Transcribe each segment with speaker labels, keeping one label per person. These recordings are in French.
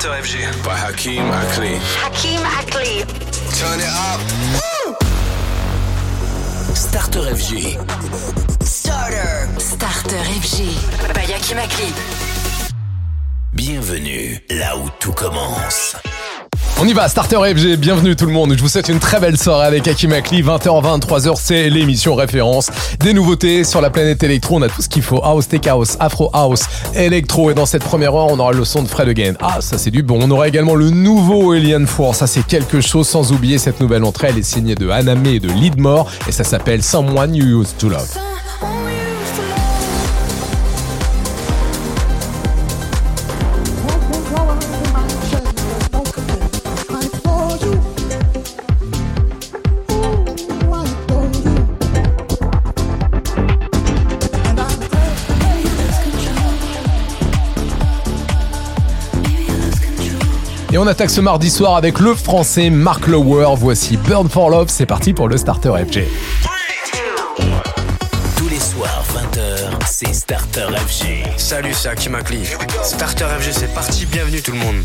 Speaker 1: Starter FG.
Speaker 2: By Hakeem Akli.
Speaker 3: Hakeem Ackley.
Speaker 2: Turn it up.
Speaker 4: Starter FG.
Speaker 3: Starter.
Speaker 5: Starter FG. By Hakim Akli.
Speaker 4: Bienvenue là où tout commence.
Speaker 6: On y va, Starter FG, bienvenue tout le monde. Je vous souhaite une très belle soirée avec Hakim Akli. 20h, 23h, c'est l'émission référence. Des nouveautés sur la planète électro. On a tout ce qu'il faut. House, Tech House, Afro House, électro. Et dans cette première heure, on aura le son de Fred Again. Ah, ça c'est du bon. On aura également le nouveau Alien Force. Ça c'est quelque chose sans oublier cette nouvelle entrée. Elle est signée de Haname et de Leadmore. Et ça s'appelle Someone You Used to Love. On attaque ce mardi soir avec le français Mark Lower. Voici Burn for Love. C'est parti pour le Starter FG.
Speaker 4: Tous les soirs, 20h, c'est Starter FG.
Speaker 1: Salut, c'est Hakim Akli. Starter FG, c'est parti. Bienvenue tout le monde.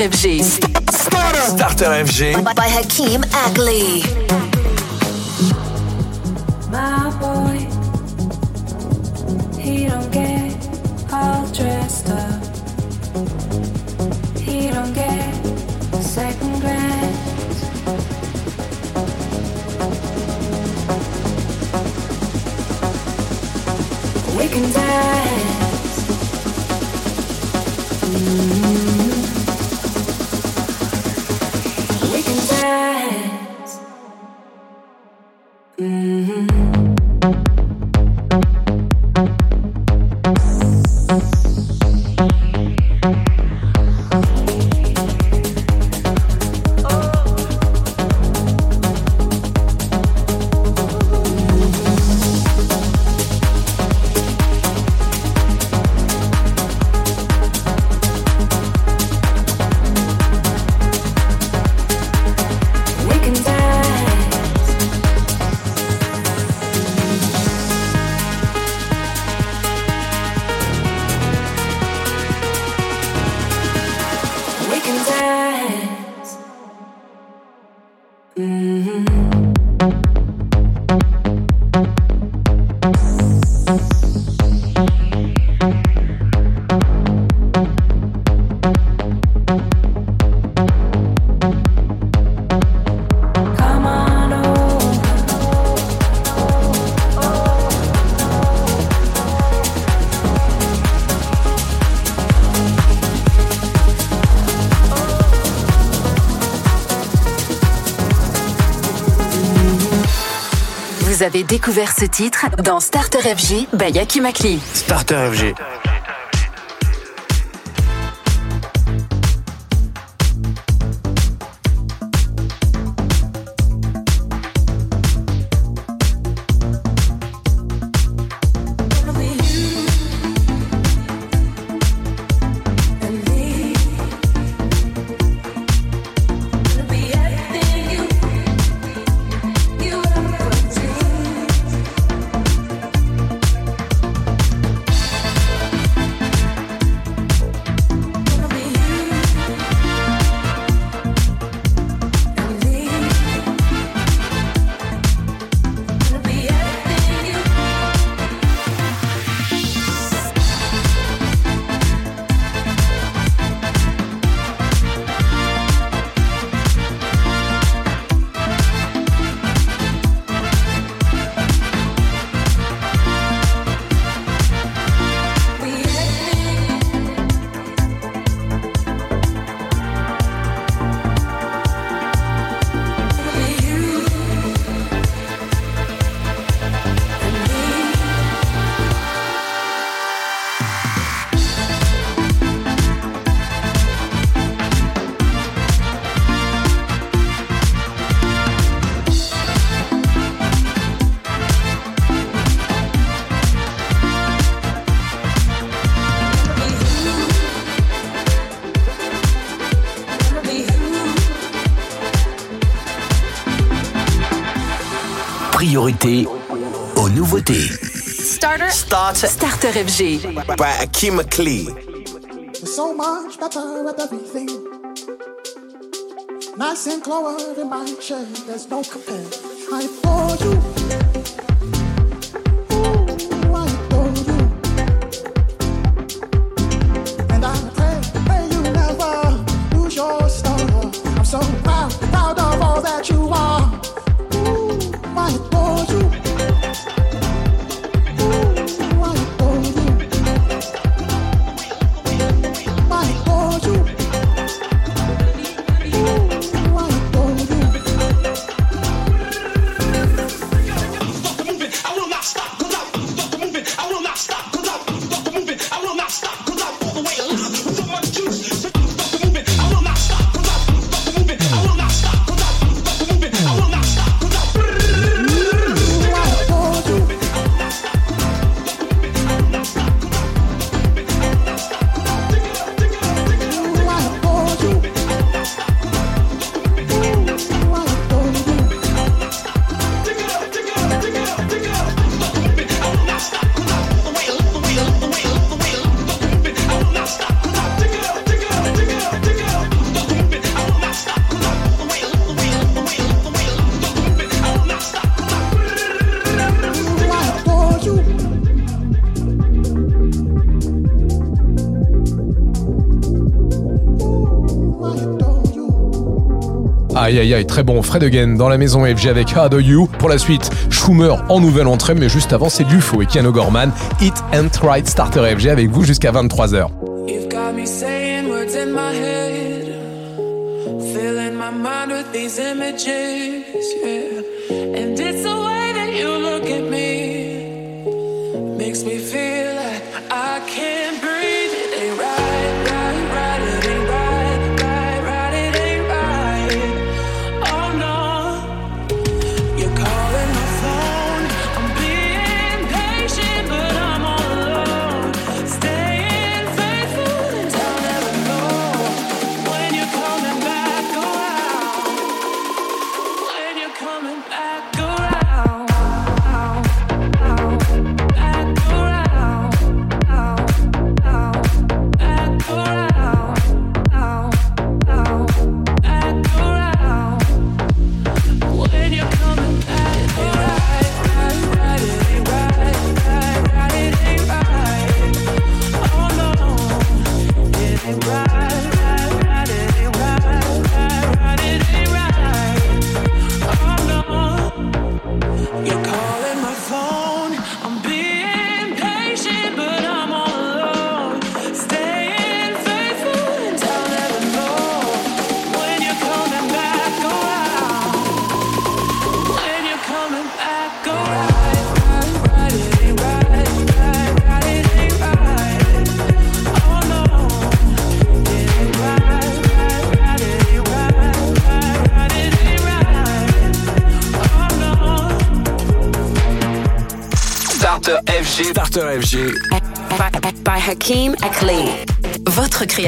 Speaker 5: FG.
Speaker 2: Starter FG.
Speaker 3: By Hakeem Ackley.
Speaker 5: Vous avez découvert ce titre dans Starter FG by Yaki Makli.
Speaker 1: Starter FG.
Speaker 4: Priorité aux nouveautés.
Speaker 5: Starter.
Speaker 2: Starter
Speaker 5: Starter FG.
Speaker 2: by Akeem McLean.
Speaker 7: so much better with everything. Nice and clover in my chair, there's no compare. I adore you.
Speaker 6: Aïe aïe, très bon. Fred Again dans la maison FG avec How Do You. Pour la suite, Schumer en nouvelle entrée, mais juste avant, c'est Dufo et Keanu Gorman. Hit and Right Starter FG avec vous jusqu'à 23h.
Speaker 8: You've got me saying words in my head, filling my mind with these images,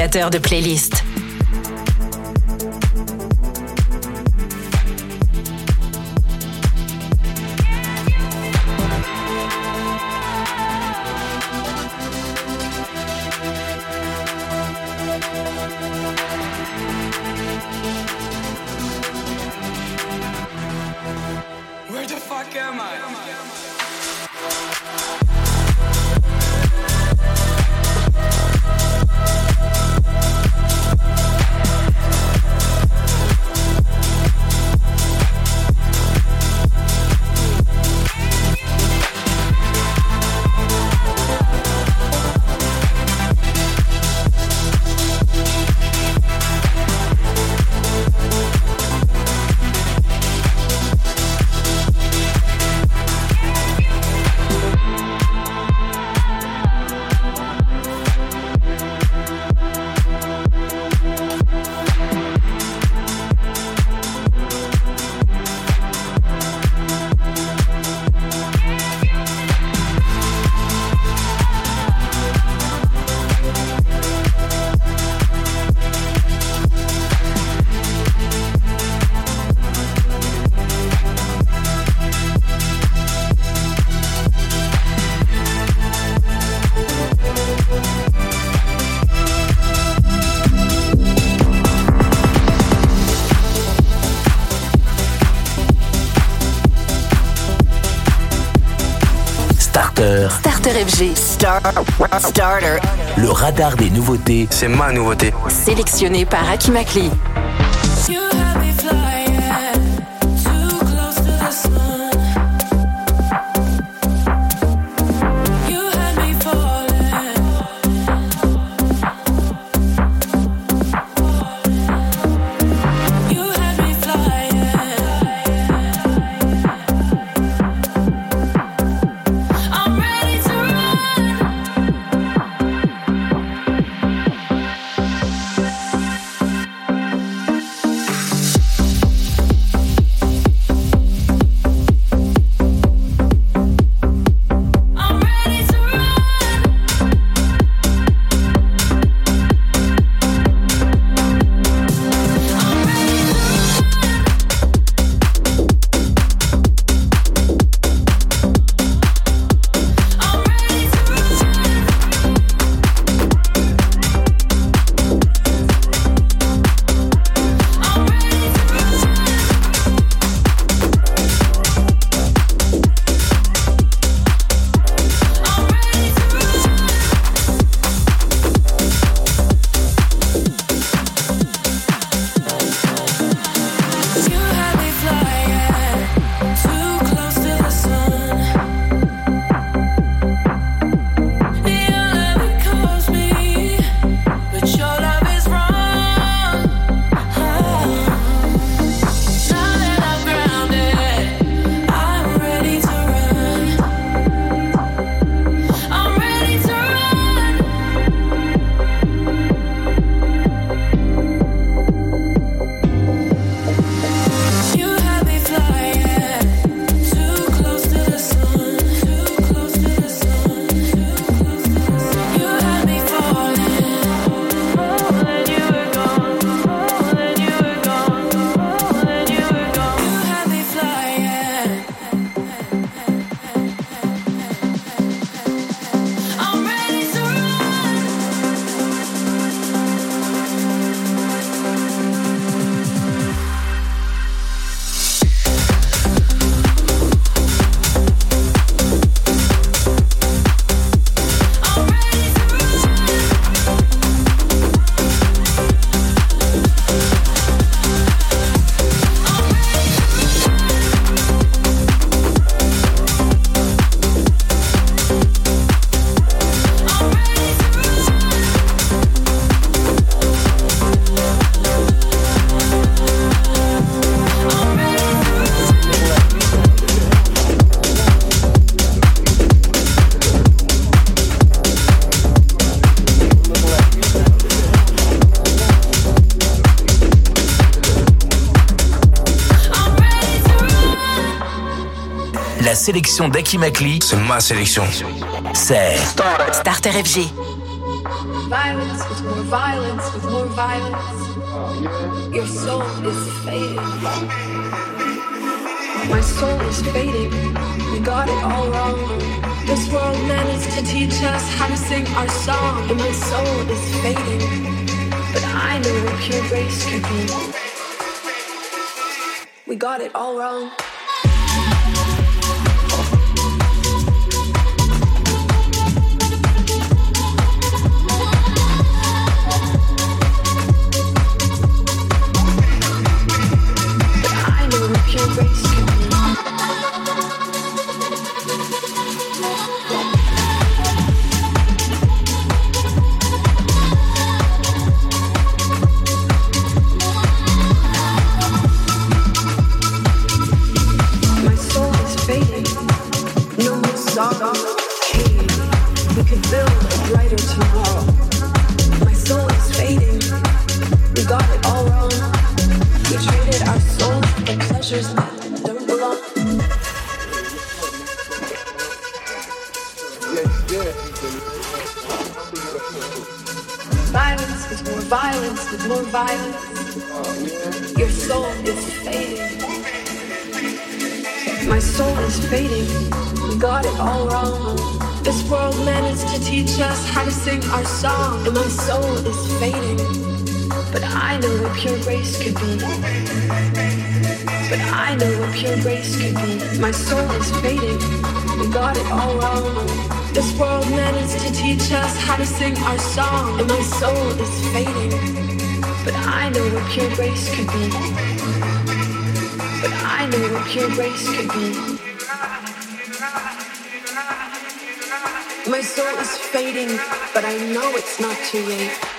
Speaker 8: de
Speaker 9: playlists. nouveauté.
Speaker 10: C'est ma nouveauté.
Speaker 8: Sélectionné par
Speaker 2: Aki
Speaker 5: Makli. Sélection d'Aki Makli,
Speaker 10: C'est ma sélection.
Speaker 5: c'est
Speaker 8: Starter FG.
Speaker 11: Violence with more violence with more violence. Your soul is fading. My soul is fading. We got it all wrong. This world managed to teach us how to sing our song, and my soul is fading. But I know what pure grace could be. We got it all wrong. Our song, and my soul is fading. But I know what pure grace could be. But I know what pure grace could be. My soul is fading. We got it all wrong. This world managed to teach us how to sing our song, and my soul is fading. But I know what pure grace could be. But I know what pure grace could be. My soul is fading, but I know it's not too late.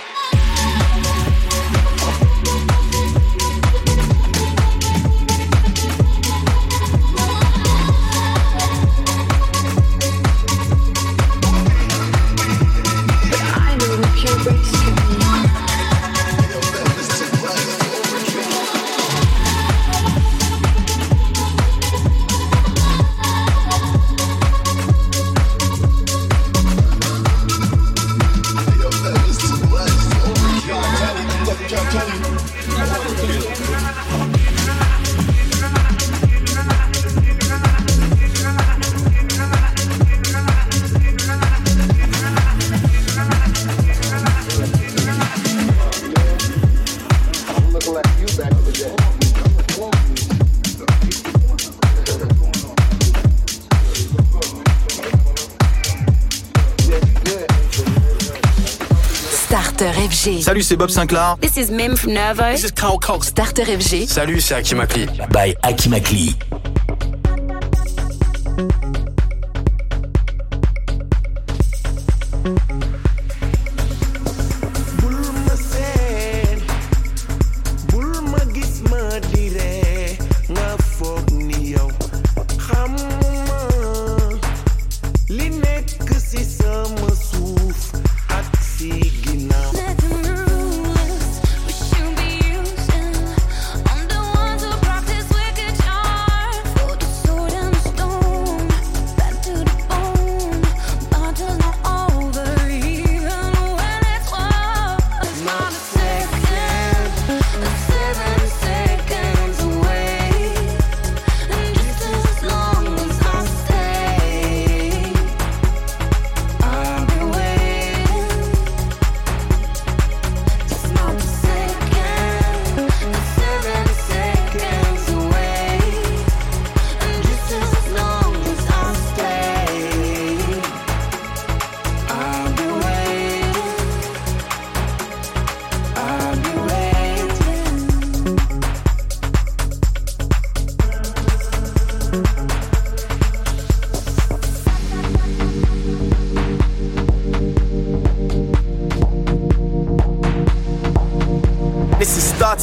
Speaker 8: FG.
Speaker 10: Salut, c'est Bob Sinclair.
Speaker 12: This is Mim from Nervo.
Speaker 10: This is Carl Cox.
Speaker 8: Starter FG.
Speaker 10: Salut, c'est Hakim Akli.
Speaker 5: by Aki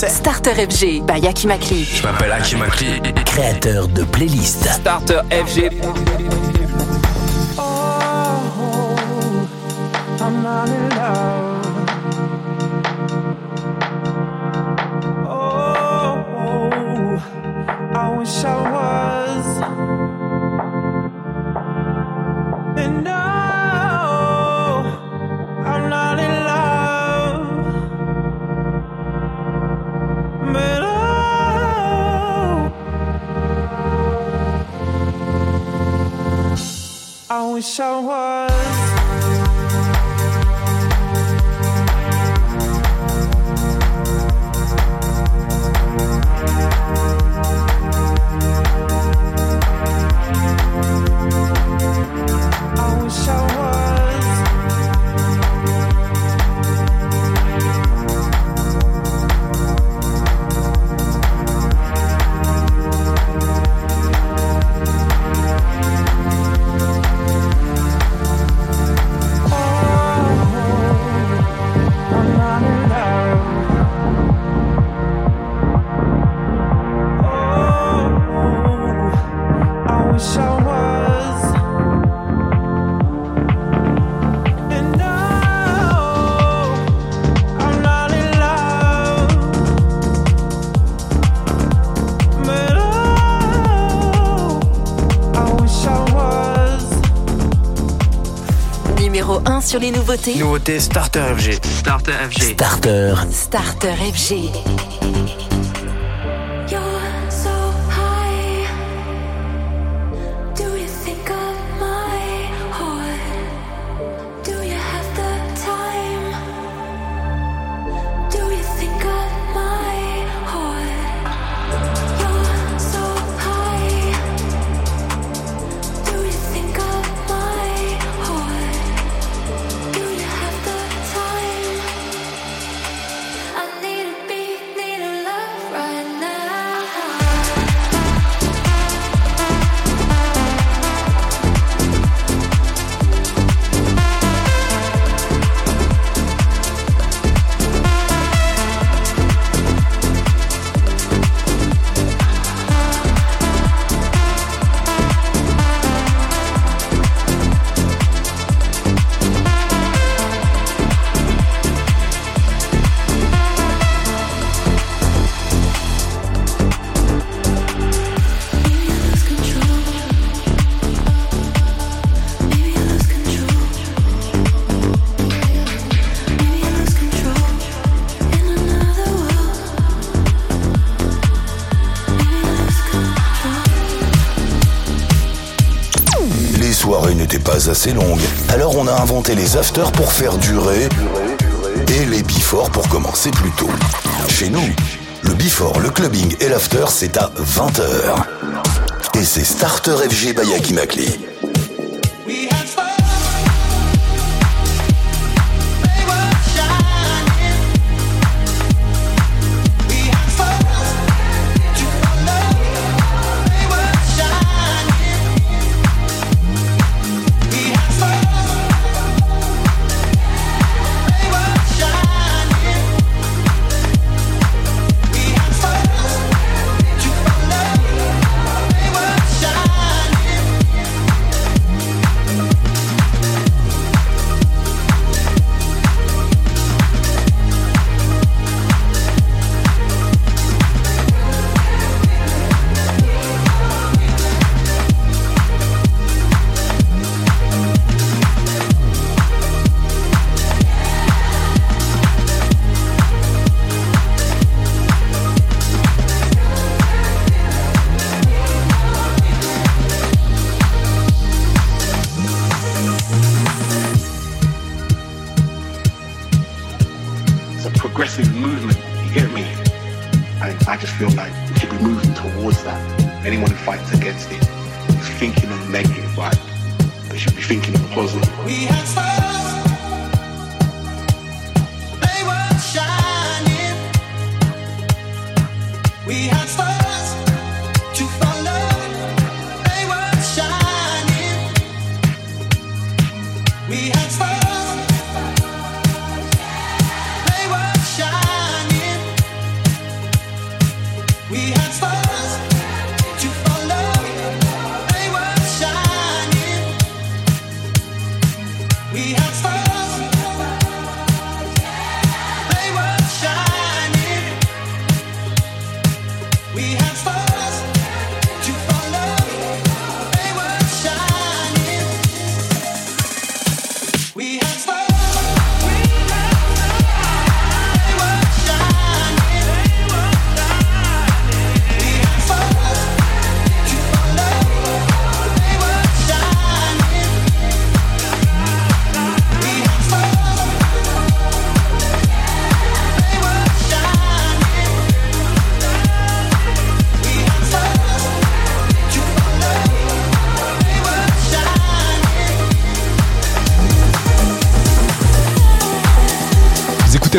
Speaker 13: Starter
Speaker 8: FG by Yaki Makli.
Speaker 10: Je m'appelle Hakim Akli.
Speaker 5: Créateur de playlist.
Speaker 14: Starter FG.
Speaker 5: sur les nouveautés.
Speaker 10: Nouveauté Starter FG. Starter FG.
Speaker 9: Starter.
Speaker 5: Starter FG.
Speaker 15: longue. Alors on a inventé les afters pour faire durer et les before pour commencer plus tôt. Chez nous, le before, le clubbing et l'after, c'est à 20h. Et c'est Starter FG by
Speaker 16: Aki
Speaker 5: Makli.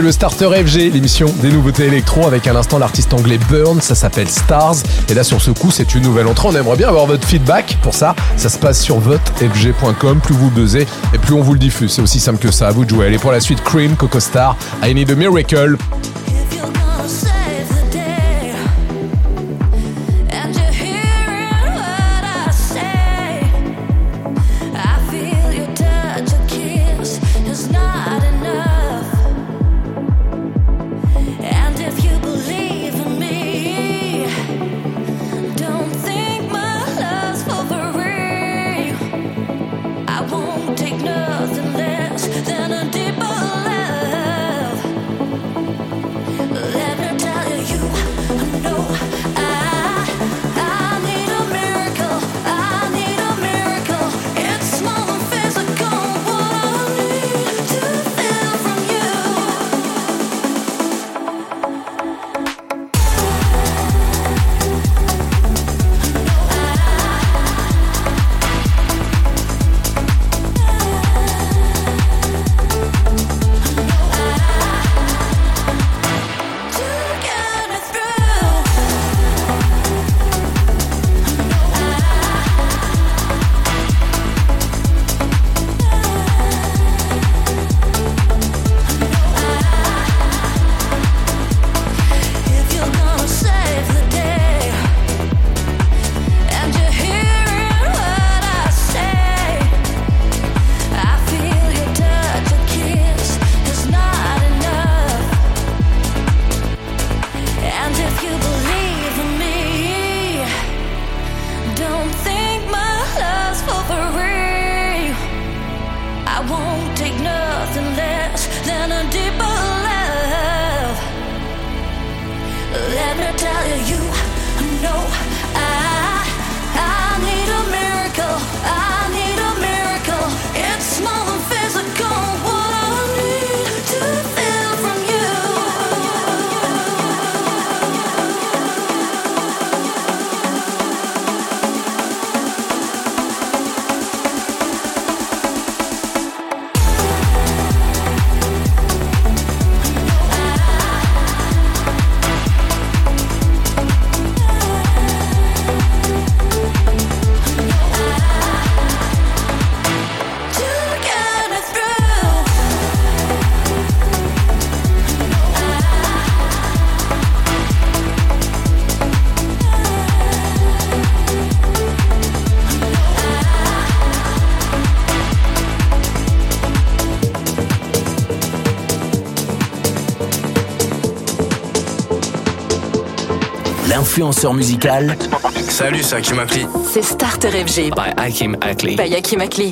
Speaker 5: Le Starter FG, l'émission des nouveautés électro avec à l'instant l'artiste anglais Burn, ça s'appelle Stars. Et là sur ce coup c'est une nouvelle entrée, on aimerait bien avoir votre feedback. Pour ça, ça se passe sur votefg.com, plus vous buzzez et plus on vous le diffuse. C'est aussi simple que ça, à vous de jouer. Allez pour la suite, Cream, Coco Star, I Need a Miracle.
Speaker 9: L'influenceur musical
Speaker 10: Salut, c'est Hakim Akli.
Speaker 16: C'est Starter FG.
Speaker 9: by Hakim Akli.
Speaker 16: By Hakim Akli.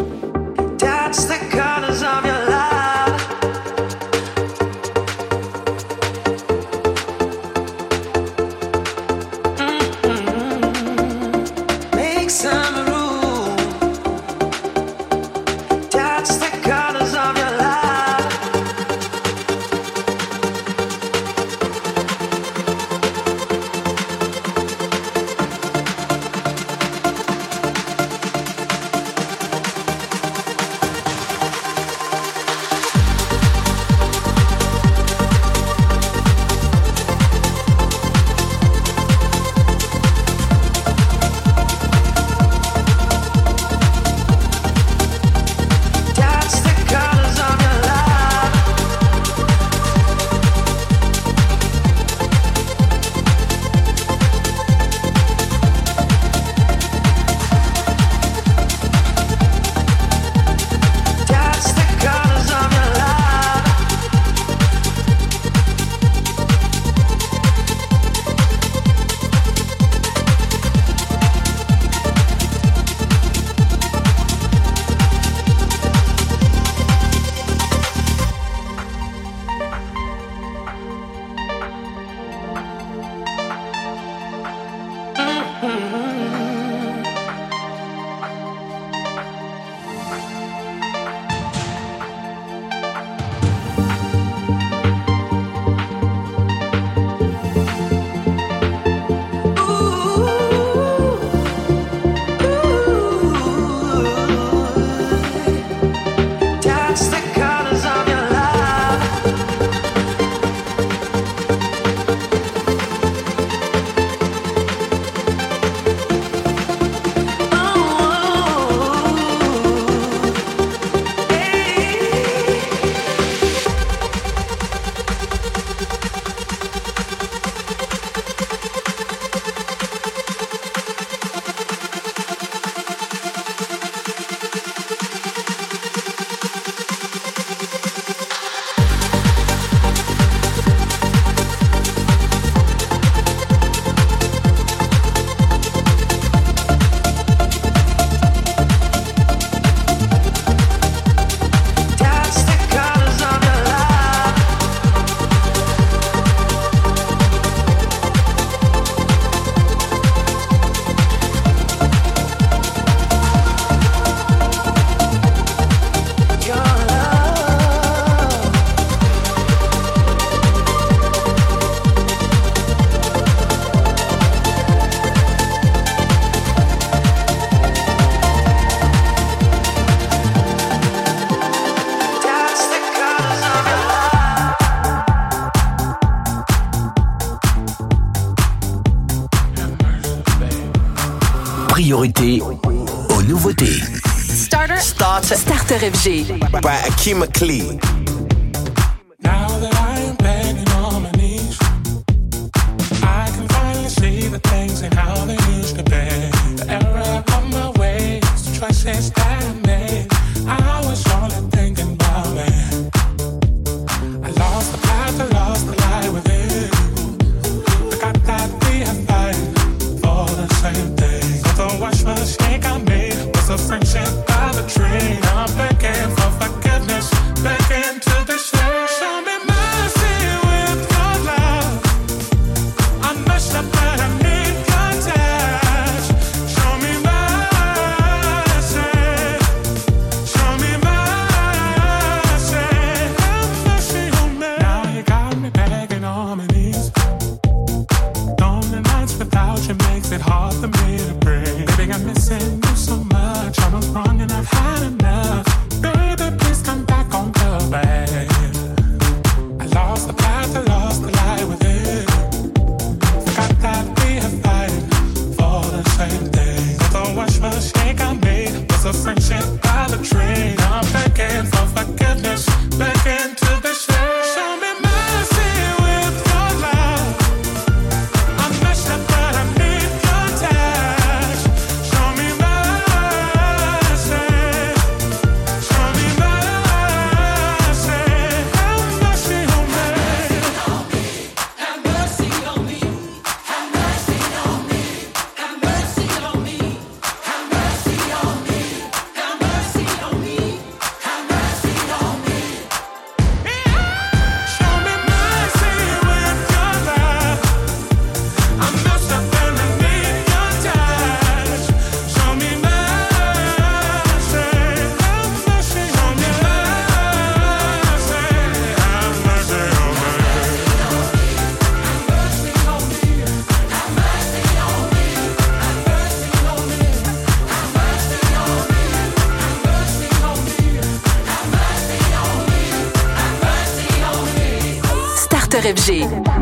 Speaker 5: G
Speaker 2: by
Speaker 13: Akima
Speaker 5: Klee. FG.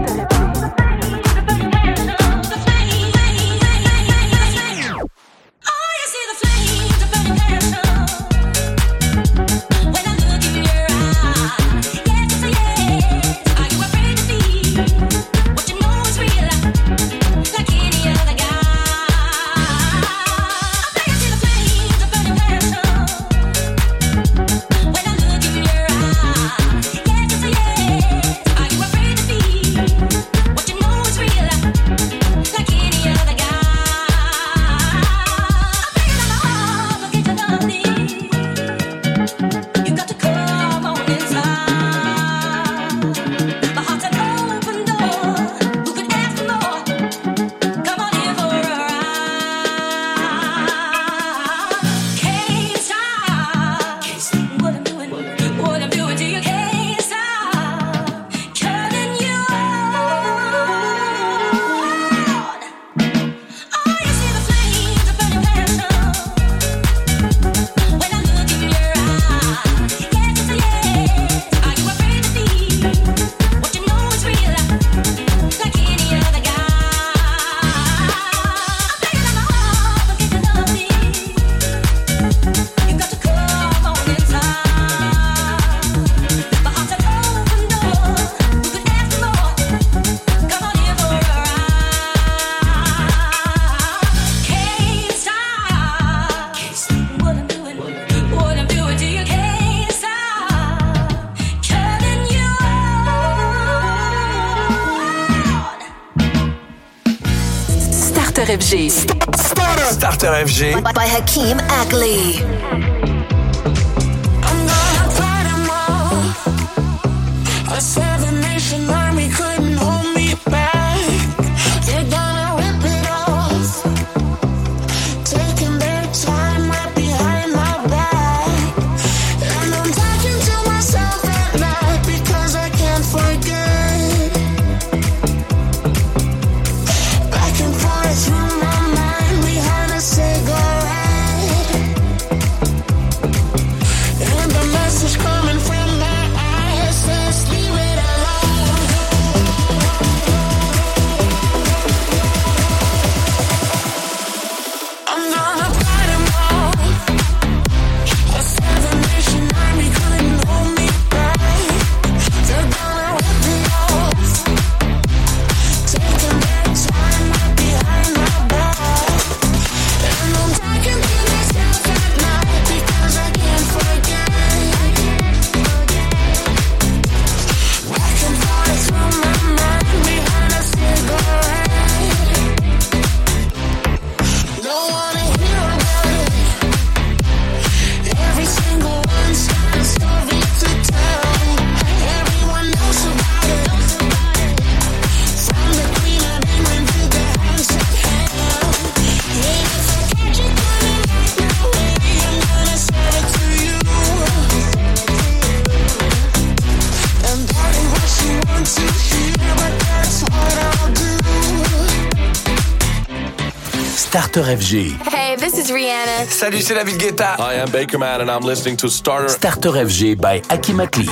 Speaker 2: Energy
Speaker 5: by, by Hakeem Ackley.
Speaker 9: FG.
Speaker 12: Hey, this is Rihanna.
Speaker 17: Salut, c'est David Guetta.
Speaker 18: I am Baker Man and I'm listening to Starter.
Speaker 9: Starter FG by Hakim Akli.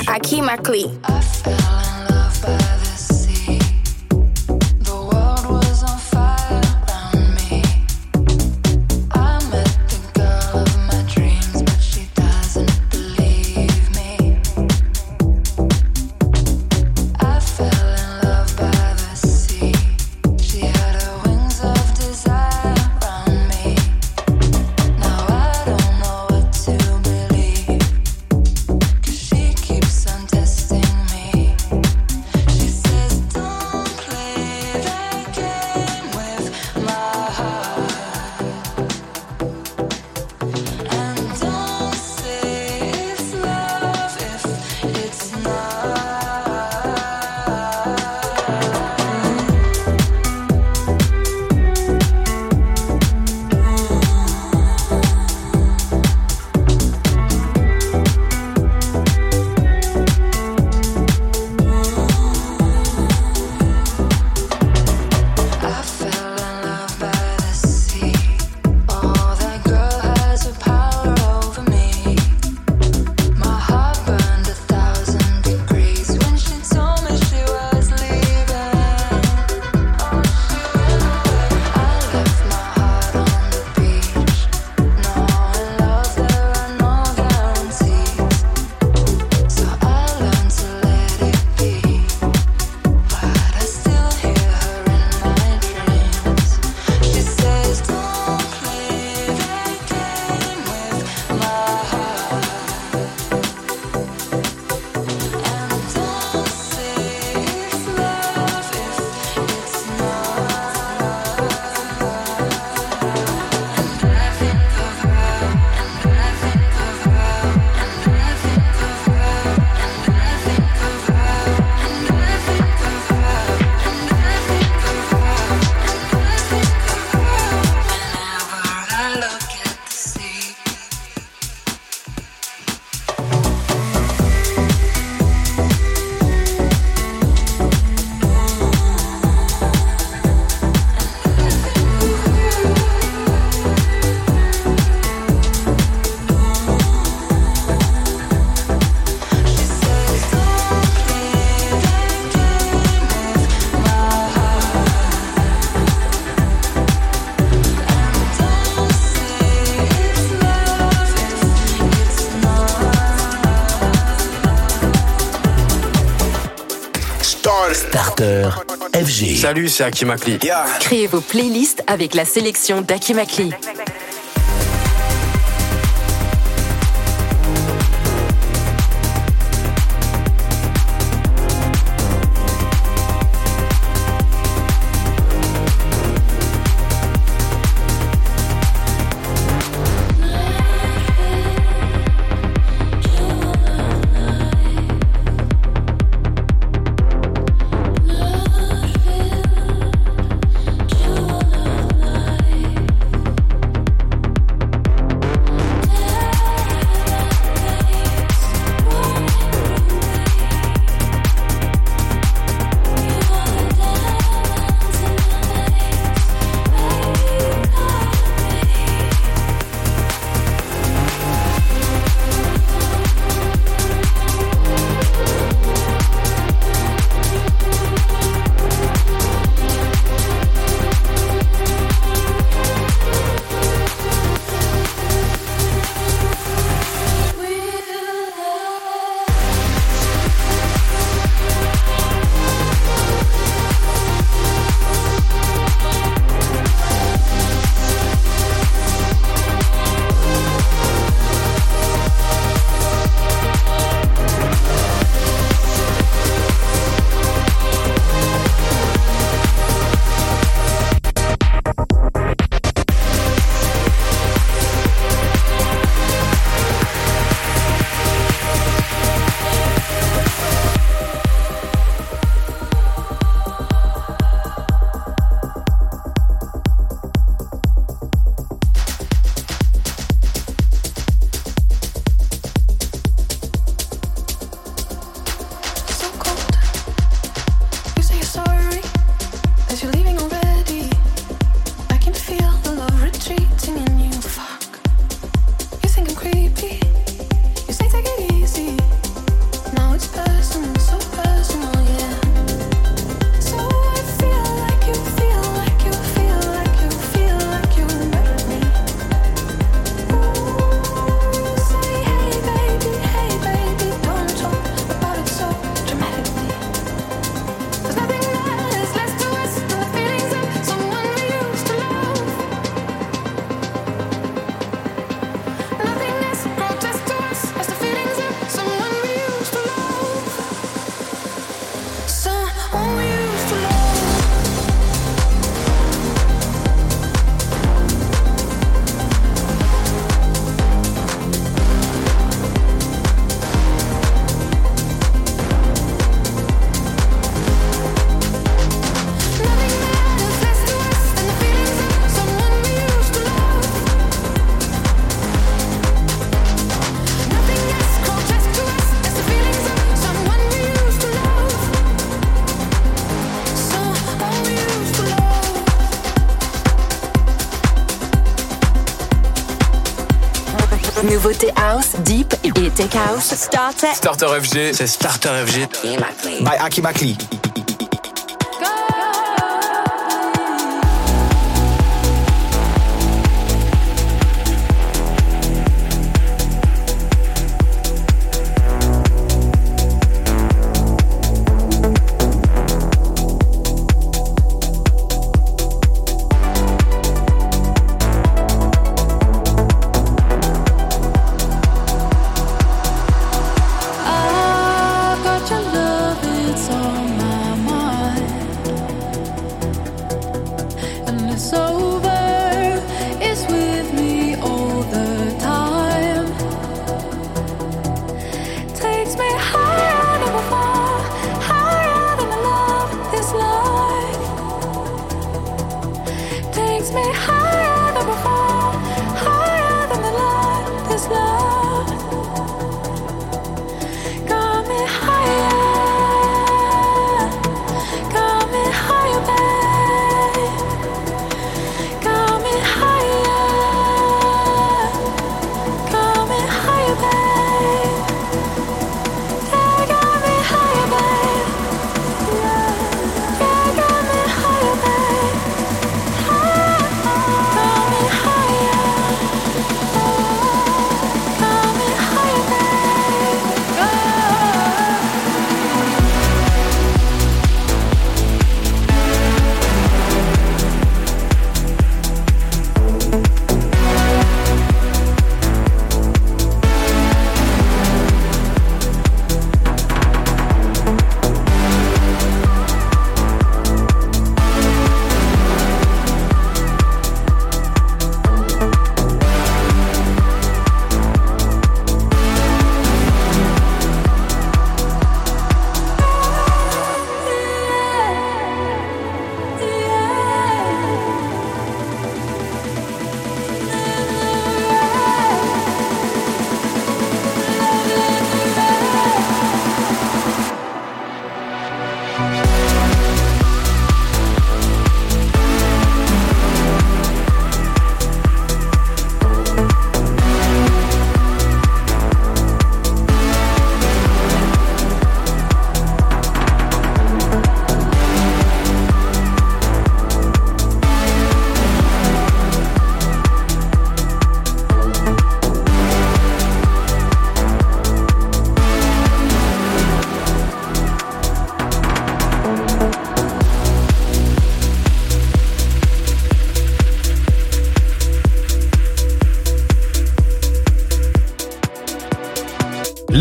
Speaker 10: Salut, c'est Hakim Akli.
Speaker 5: Créez vos playlists avec la sélection d'Hakim
Speaker 19: Starter,
Speaker 8: Starter
Speaker 10: FG, c'est Starter FG,
Speaker 5: by Aki Makli.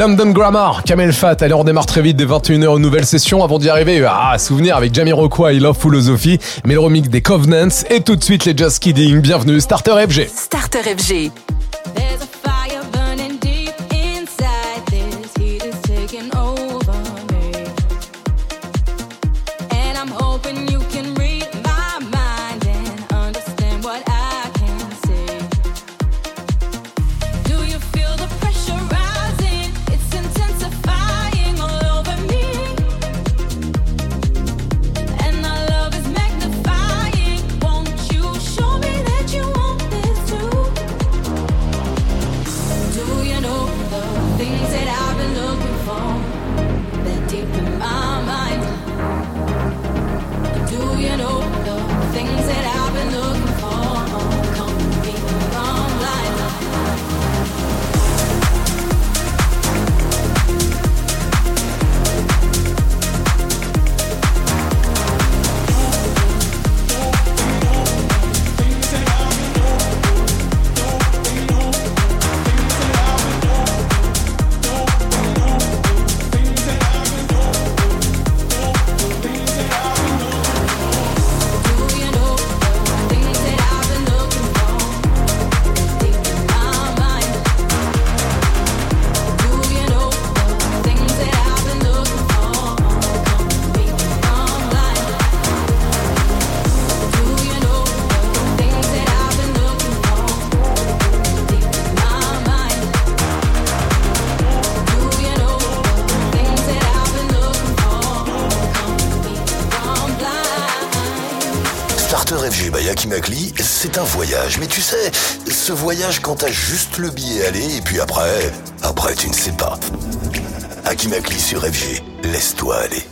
Speaker 6: London Grammar, Kamel Fat. Allez, on démarre très vite dès 21h une nouvelle session. Avant d'y arriver, ah, souvenir avec Jamie Rockwell, I Love Philosophy, mais le des Covenants et tout de suite les Just Kidding. Bienvenue, Starter FG.
Speaker 2: Starter FG.
Speaker 20: c'est un voyage. Mais tu sais, ce voyage quand t'as juste le billet aller et puis après, après tu ne sais pas. Akimakli sur FG, laisse-toi aller.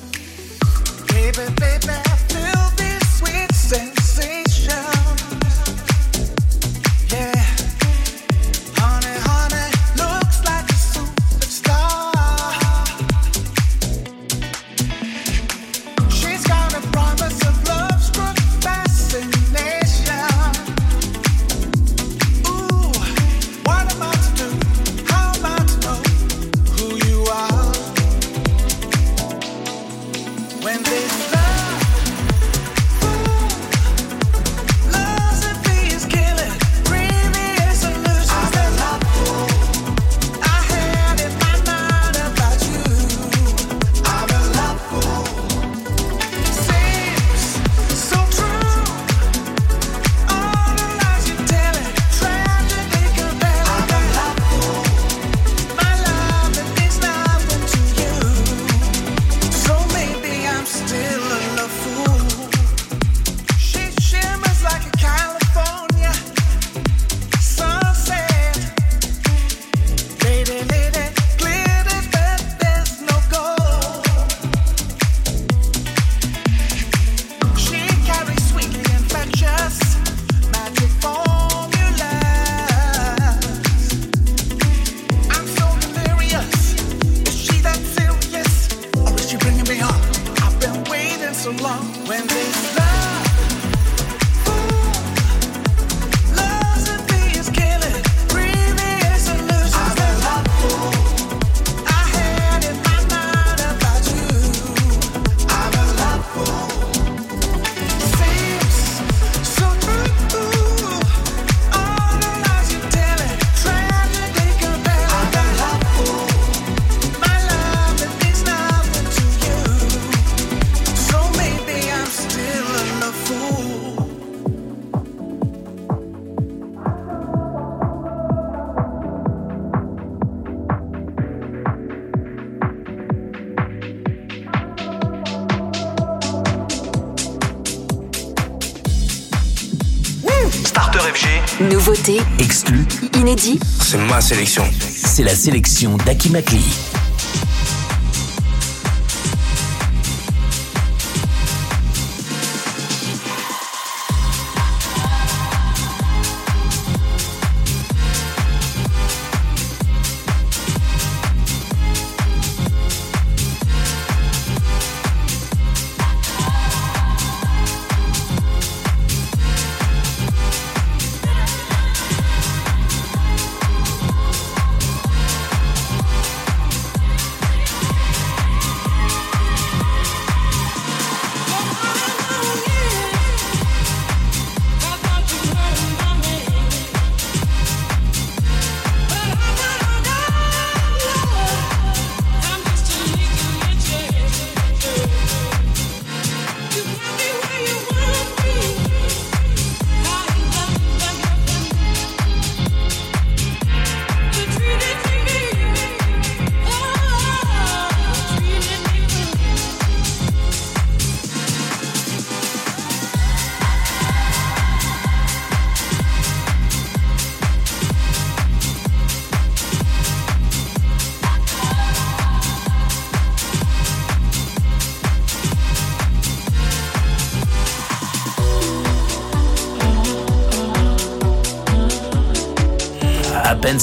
Speaker 5: Nouveauté.
Speaker 4: Exclu.
Speaker 5: Inédit.
Speaker 1: C'est ma sélection.
Speaker 4: C'est la sélection d'Akimakli.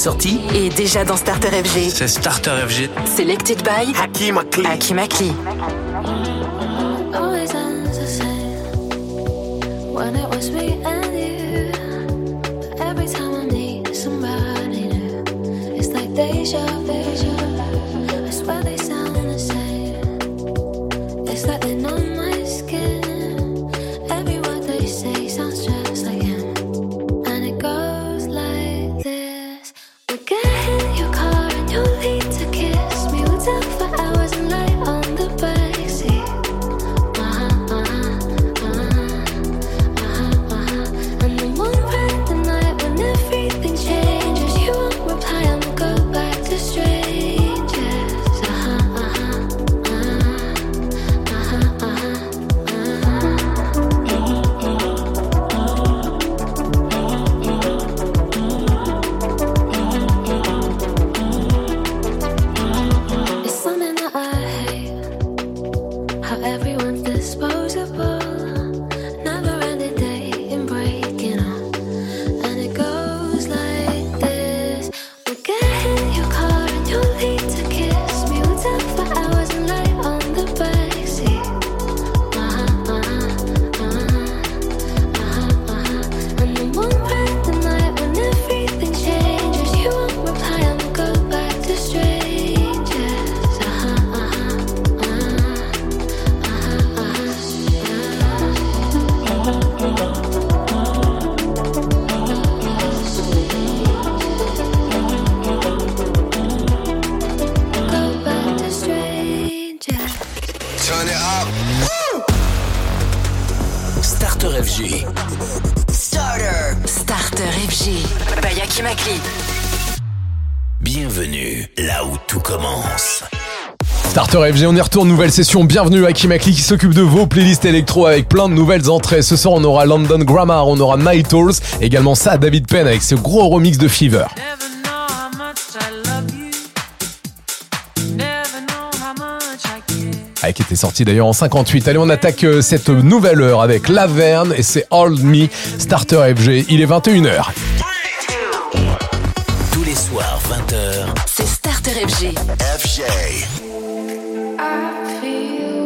Speaker 4: sortie
Speaker 5: est déjà dans Starter FG.
Speaker 1: C'est Starter FG.
Speaker 5: Selected by
Speaker 2: Hakim Akli.
Speaker 5: Hakim Akli.
Speaker 6: Starter FG, on y retourne, nouvelle session. Bienvenue à Kimakli qui s'occupe de vos playlists électro avec plein de nouvelles entrées. Ce soir, on aura London Grammar, on aura Night Owls, également ça, David Penn avec ce gros remix de Fever. Ah, qui était sorti d'ailleurs en 58. Allez, on attaque euh, cette nouvelle heure avec Laverne et c'est Hold Me, Starter FG. Il est 21h.
Speaker 9: Tous les soirs, 20h.
Speaker 8: C'est Starter FG.
Speaker 9: FG.
Speaker 5: I feel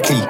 Speaker 13: By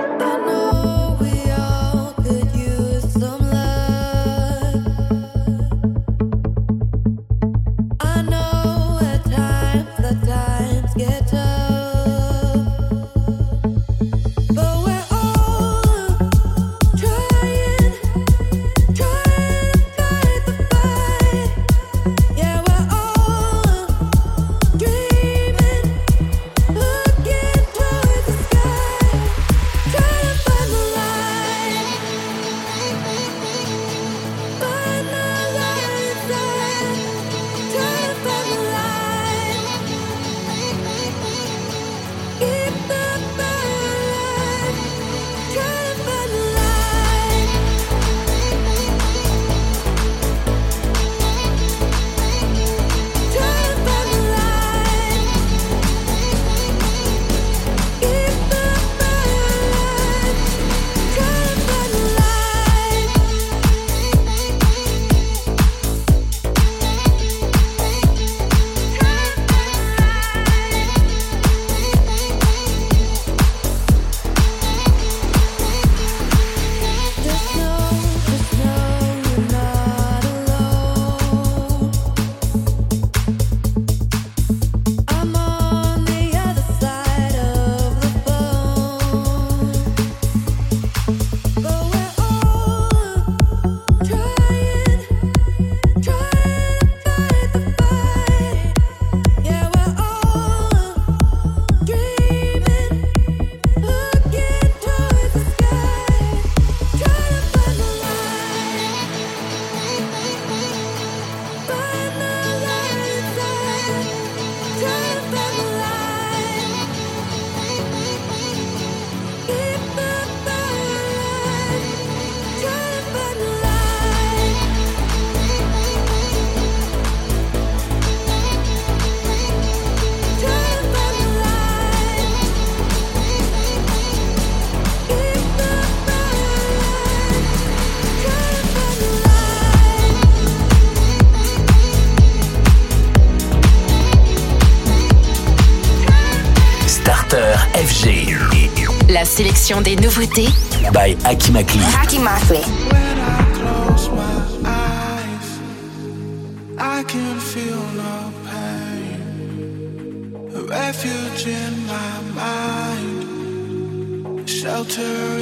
Speaker 8: sélection des nouveautés
Speaker 9: by
Speaker 15: Akimakli. Akimakli. I can feel no pain. A refuge in my mind. Shelter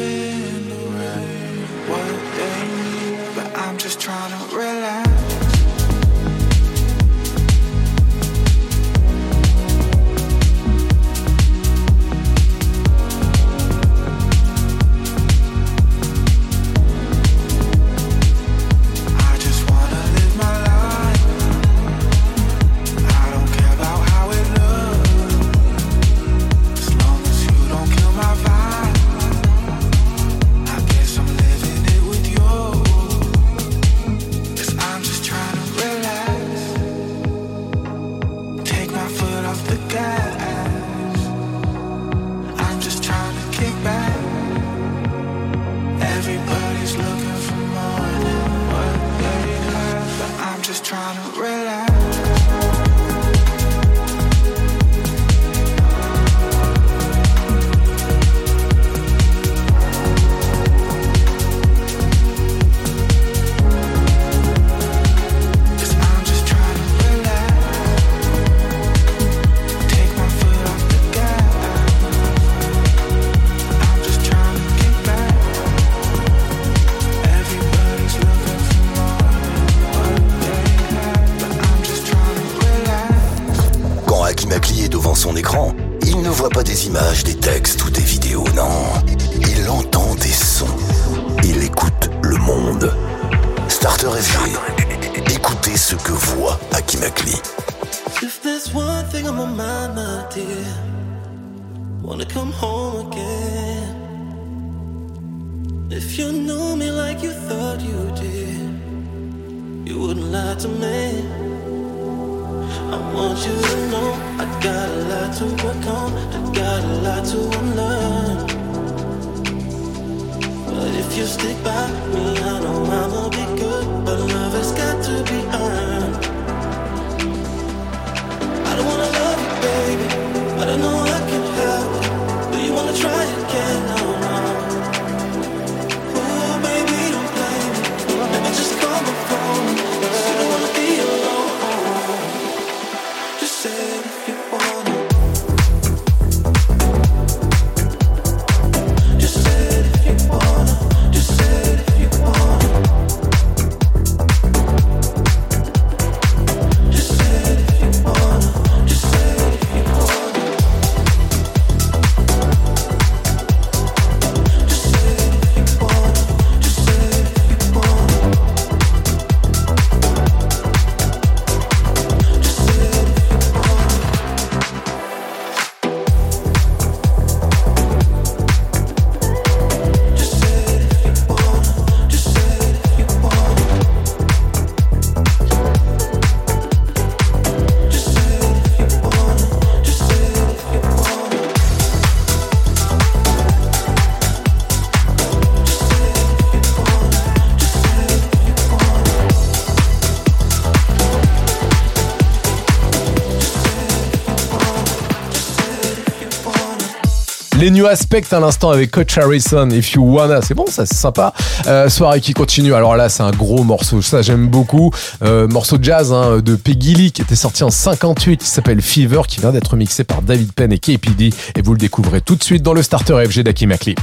Speaker 2: New Aspect à l'instant avec Coach Harrison, If You Wanna. C'est bon, ça, c'est sympa. Euh, soirée qui continue. Alors là, c'est un gros morceau. Ça, j'aime beaucoup. Euh, morceau jazz hein, de Peggy Lee qui était sorti en 58, qui s'appelle Fever, qui vient d'être mixé par David Penn et KPD. Et vous le découvrez tout de suite dans le starter FG d'Aki Makli.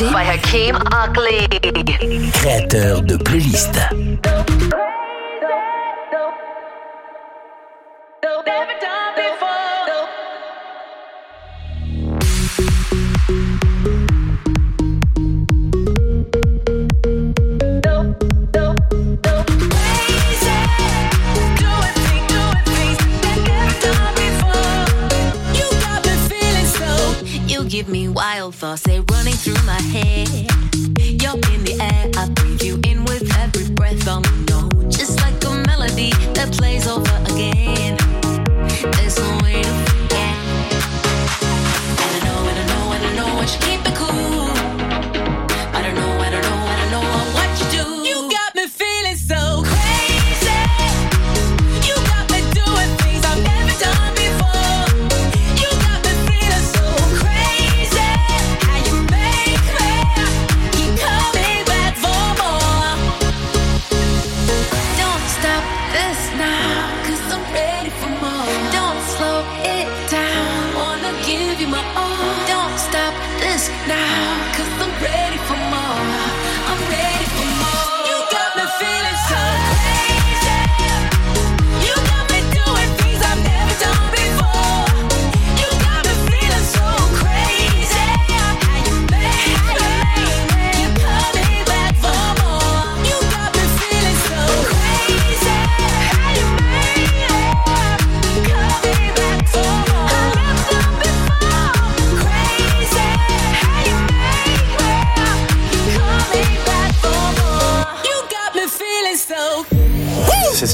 Speaker 8: By
Speaker 21: Hakim Oakley.
Speaker 9: Créateur de
Speaker 22: playlists. wild thoughts, they're running through my head. You're in the air, I breathe you in with every breath on the. Just like a melody that plays over again.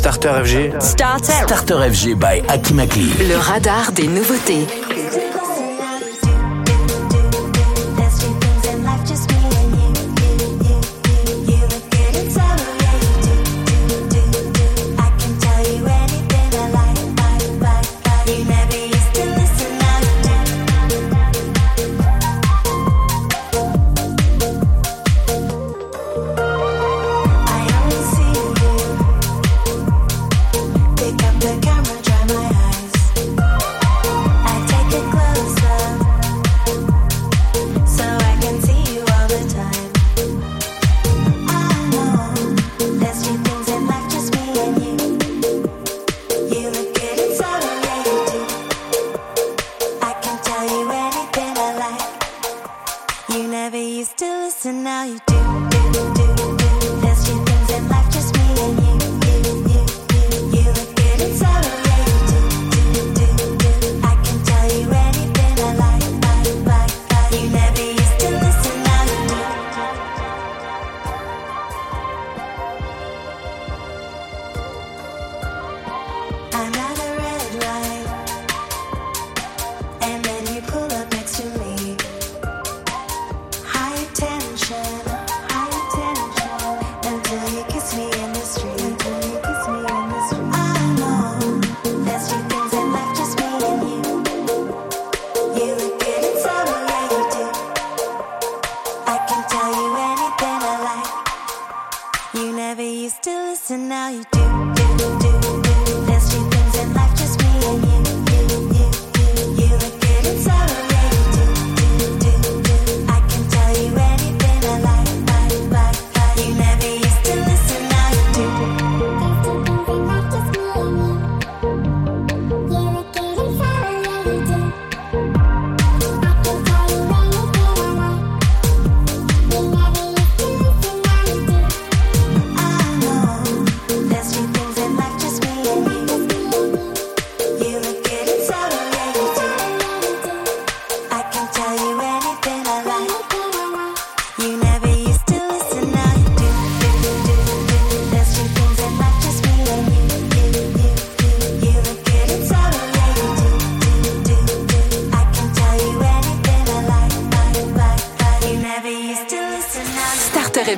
Speaker 10: Starter FG.
Speaker 21: Starter.
Speaker 9: FG by Akimakli.
Speaker 21: Le radar des nouveautés.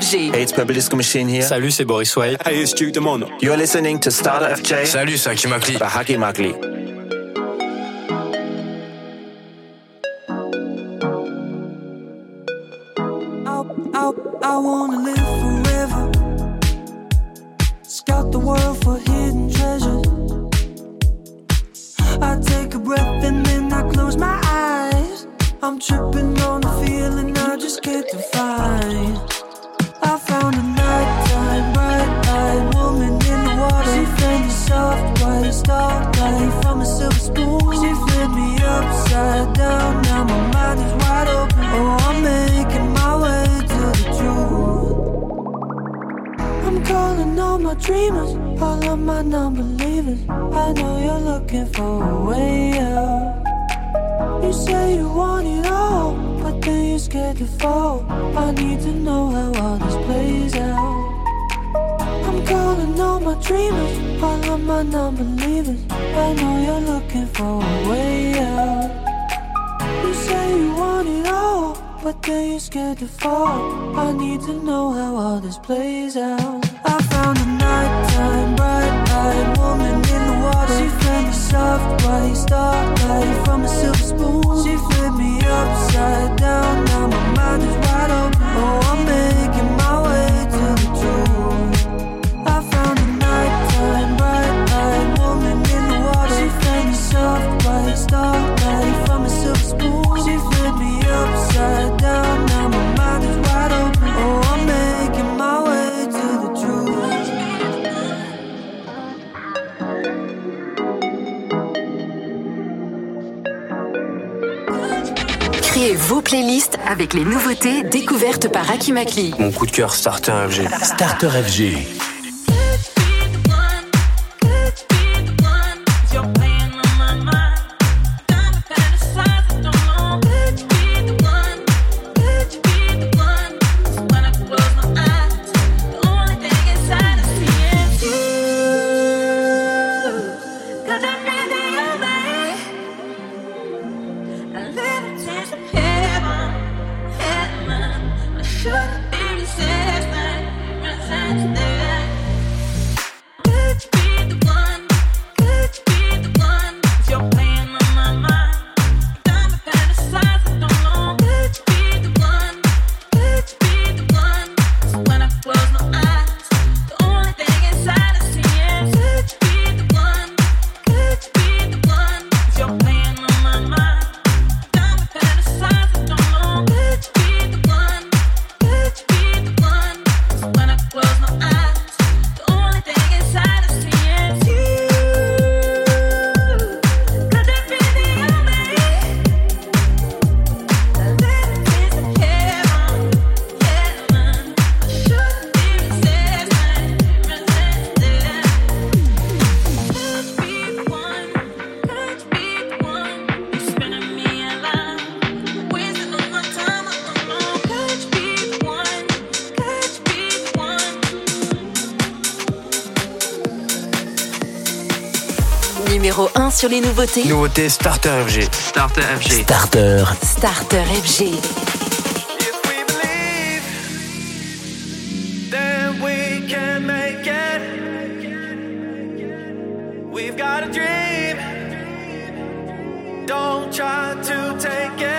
Speaker 8: FG.
Speaker 23: Hey, it's Publisco Machine here.
Speaker 10: Salut, c'est Boris White.
Speaker 23: Hey, it's Duke Demon. You're listening to Starter FJ.
Speaker 10: Salut, c'est Hakim Akli.
Speaker 16: The
Speaker 8: Makli.
Speaker 10: Mon coup de cœur, Starter FG.
Speaker 5: Starter FG.
Speaker 8: nouveautés
Speaker 10: Nouveauté Starter FG. Starter FG.
Speaker 5: Starter.
Speaker 8: Starter FG.
Speaker 16: We've got a dream. Don't try to take it.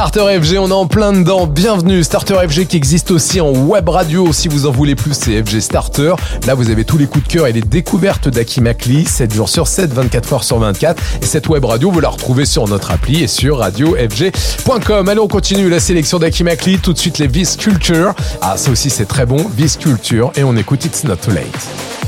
Speaker 6: Starter FG, on est en plein dedans. Bienvenue, Starter FG qui existe aussi en web radio. Si vous en voulez plus, c'est FG Starter. Là, vous avez tous les coups de cœur et les découvertes d'Aki Makli, 7 jours sur 7, 24 heures sur 24. Et cette web radio, vous la retrouvez sur notre appli et sur radiofg.com. Allez, on continue la sélection d'Aki Makli. Tout de suite, les Vis Culture. Ah, ça aussi, c'est très bon. Vis Culture. Et on écoute It's Not Too Late.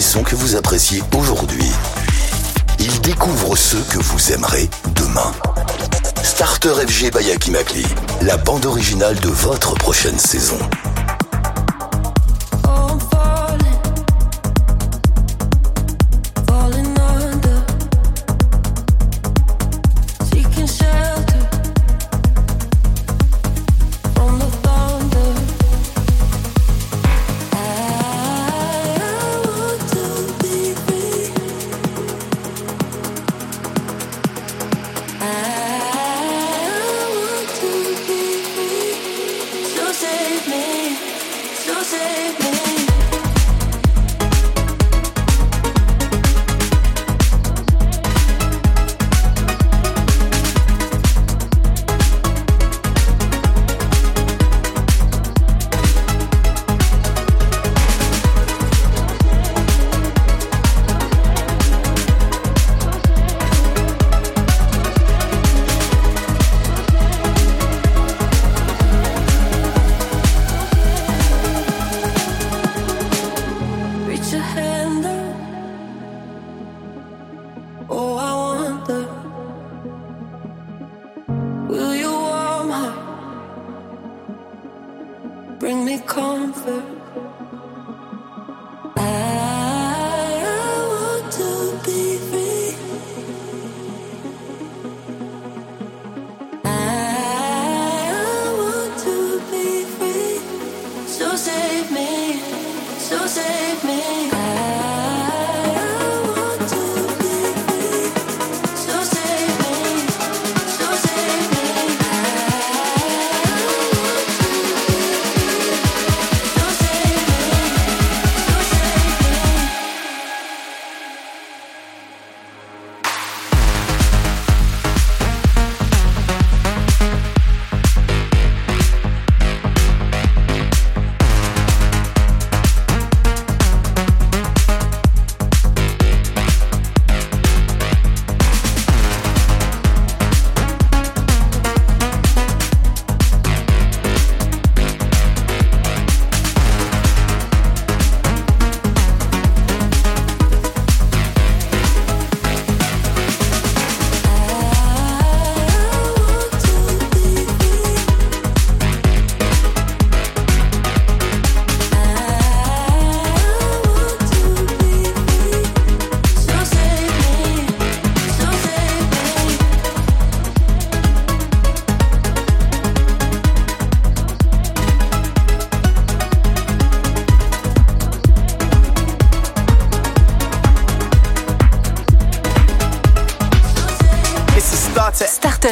Speaker 5: Sons que vous appréciez aujourd'hui. Il découvre ceux que vous aimerez demain. Starter FG by Aki Makli, la bande originale de votre prochaine saison.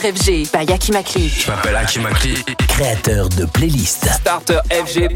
Speaker 8: FG by Yaki Makli.
Speaker 10: Je m'appelle Aki Makli.
Speaker 9: Créateur de playlist.
Speaker 24: Starter FG.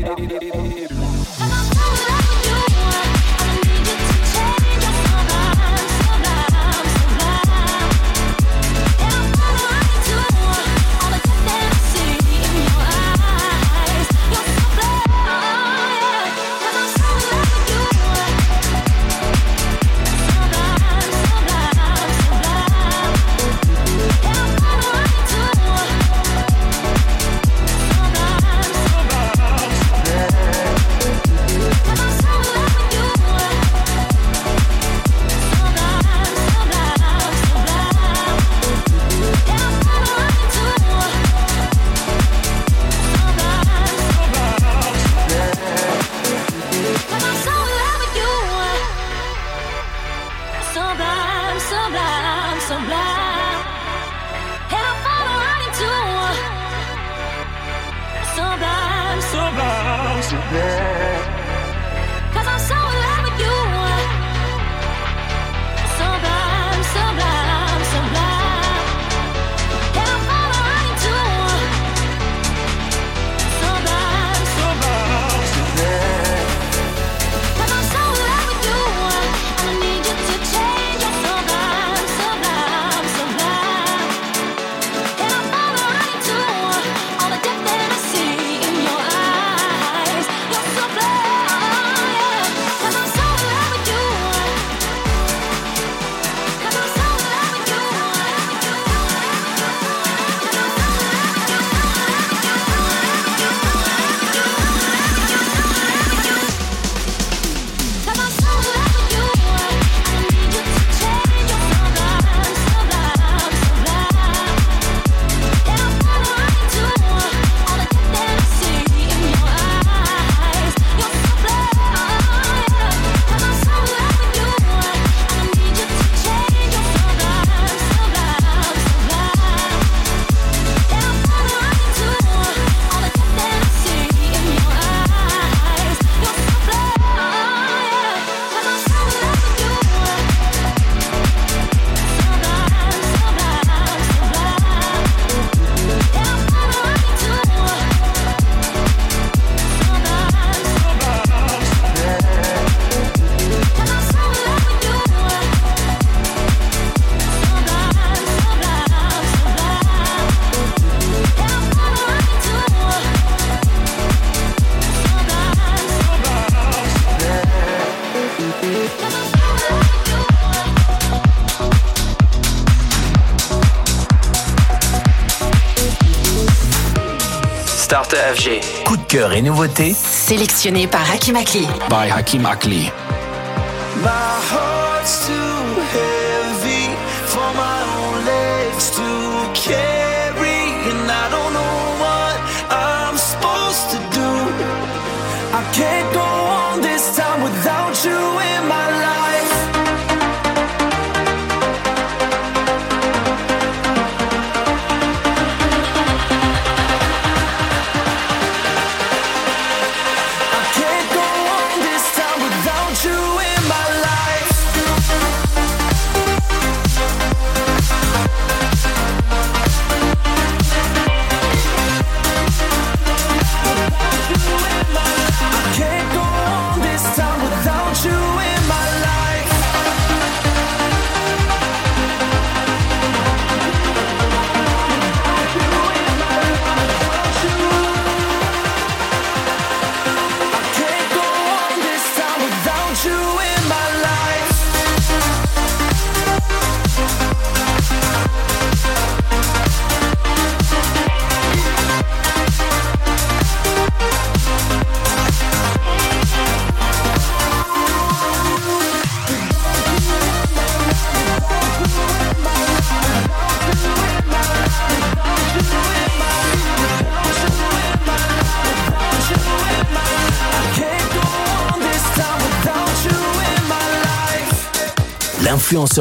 Speaker 4: nouveautés
Speaker 14: sélectionnées par Hakim Akli.
Speaker 4: By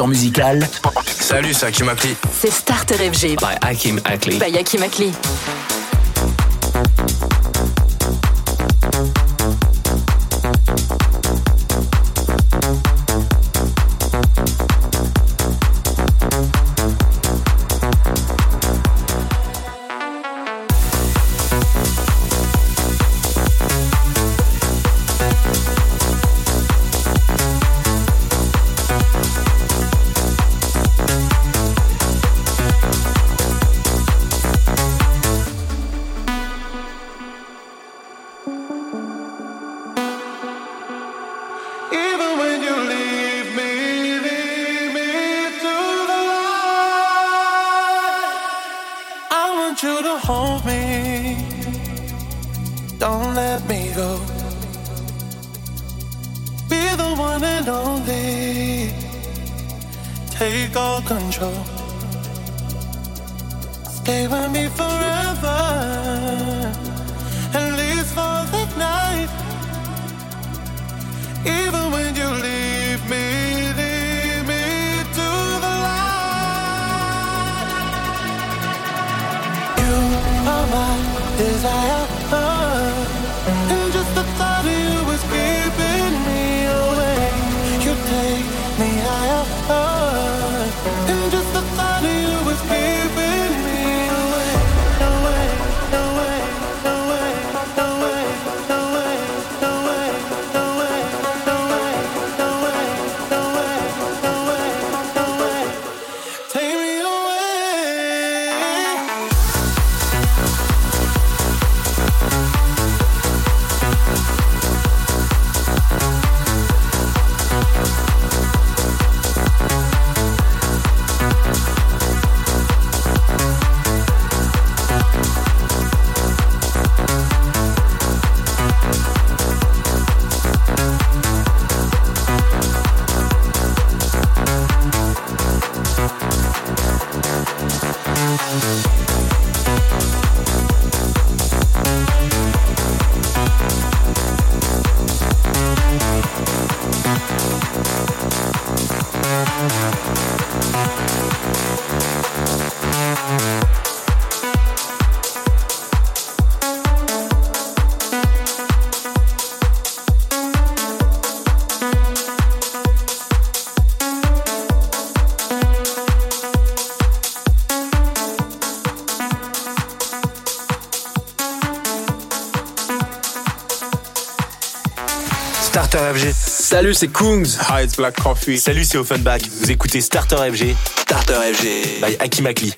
Speaker 4: musical.
Speaker 10: Salut, c'est Hakim Akli.
Speaker 14: C'est Starter FG.
Speaker 4: By Hakim Akli.
Speaker 14: Ben, By Hakim Akli.
Speaker 1: Salut, c'est Kungs. Hi, it's Black Coffee. Salut, c'est Offenbach. Vous écoutez Starter FG. Starter FG. By Aki Makli.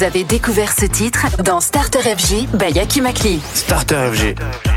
Speaker 20: Vous avez découvert ce titre dans Starter FG by Yaki Makli.
Speaker 5: Starter FG.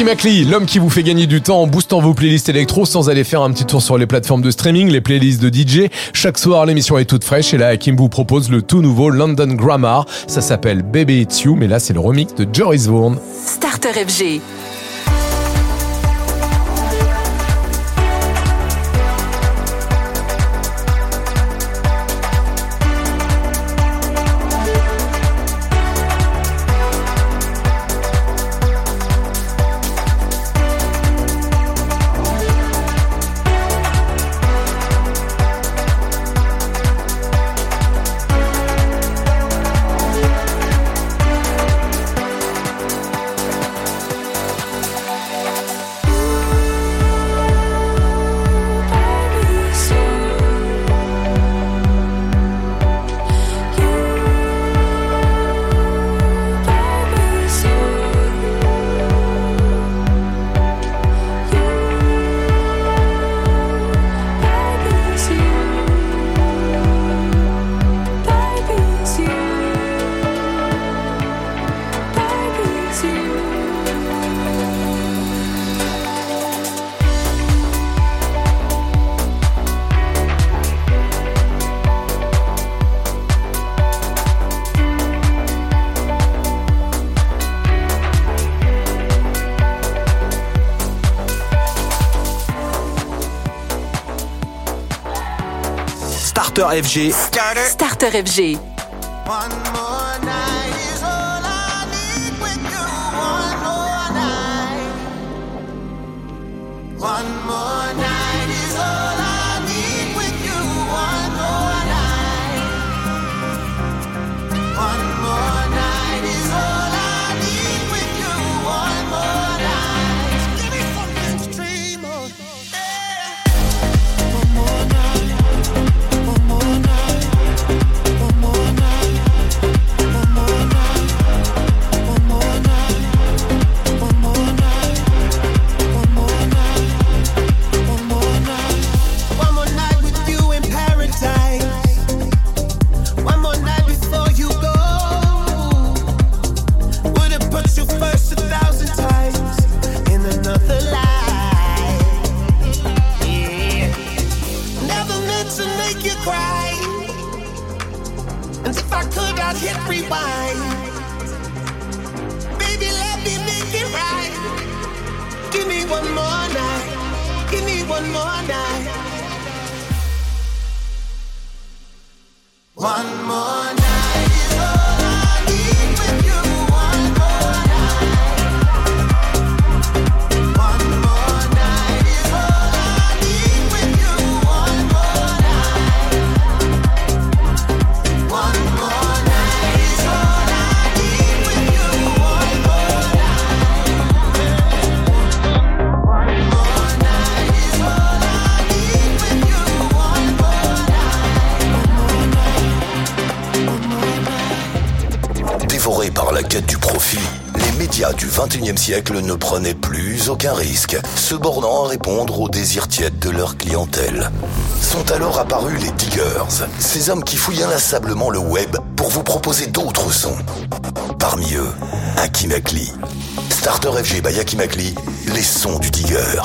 Speaker 6: Hakim Akli, l'homme qui vous fait gagner du temps en boostant vos playlists électro sans aller faire un petit tour sur les plateformes de streaming, les playlists de DJ. Chaque soir, l'émission est toute fraîche et là, Hakim vous propose le tout nouveau London Grammar. Ça s'appelle Baby It's You, mais là, c'est le remix de Joris Vaughan.
Speaker 20: Starter FG.
Speaker 25: FG.
Speaker 20: Starter FG.
Speaker 5: Du 21e siècle ne prenaient plus aucun risque, se bornant à répondre aux désirs tièdes de leur clientèle. Sont alors apparus les diggers, ces hommes qui fouillent inlassablement le web pour vous proposer d'autres sons. Parmi eux, Hakim Akli. Starter FG by Hakim Akli, les sons du digger.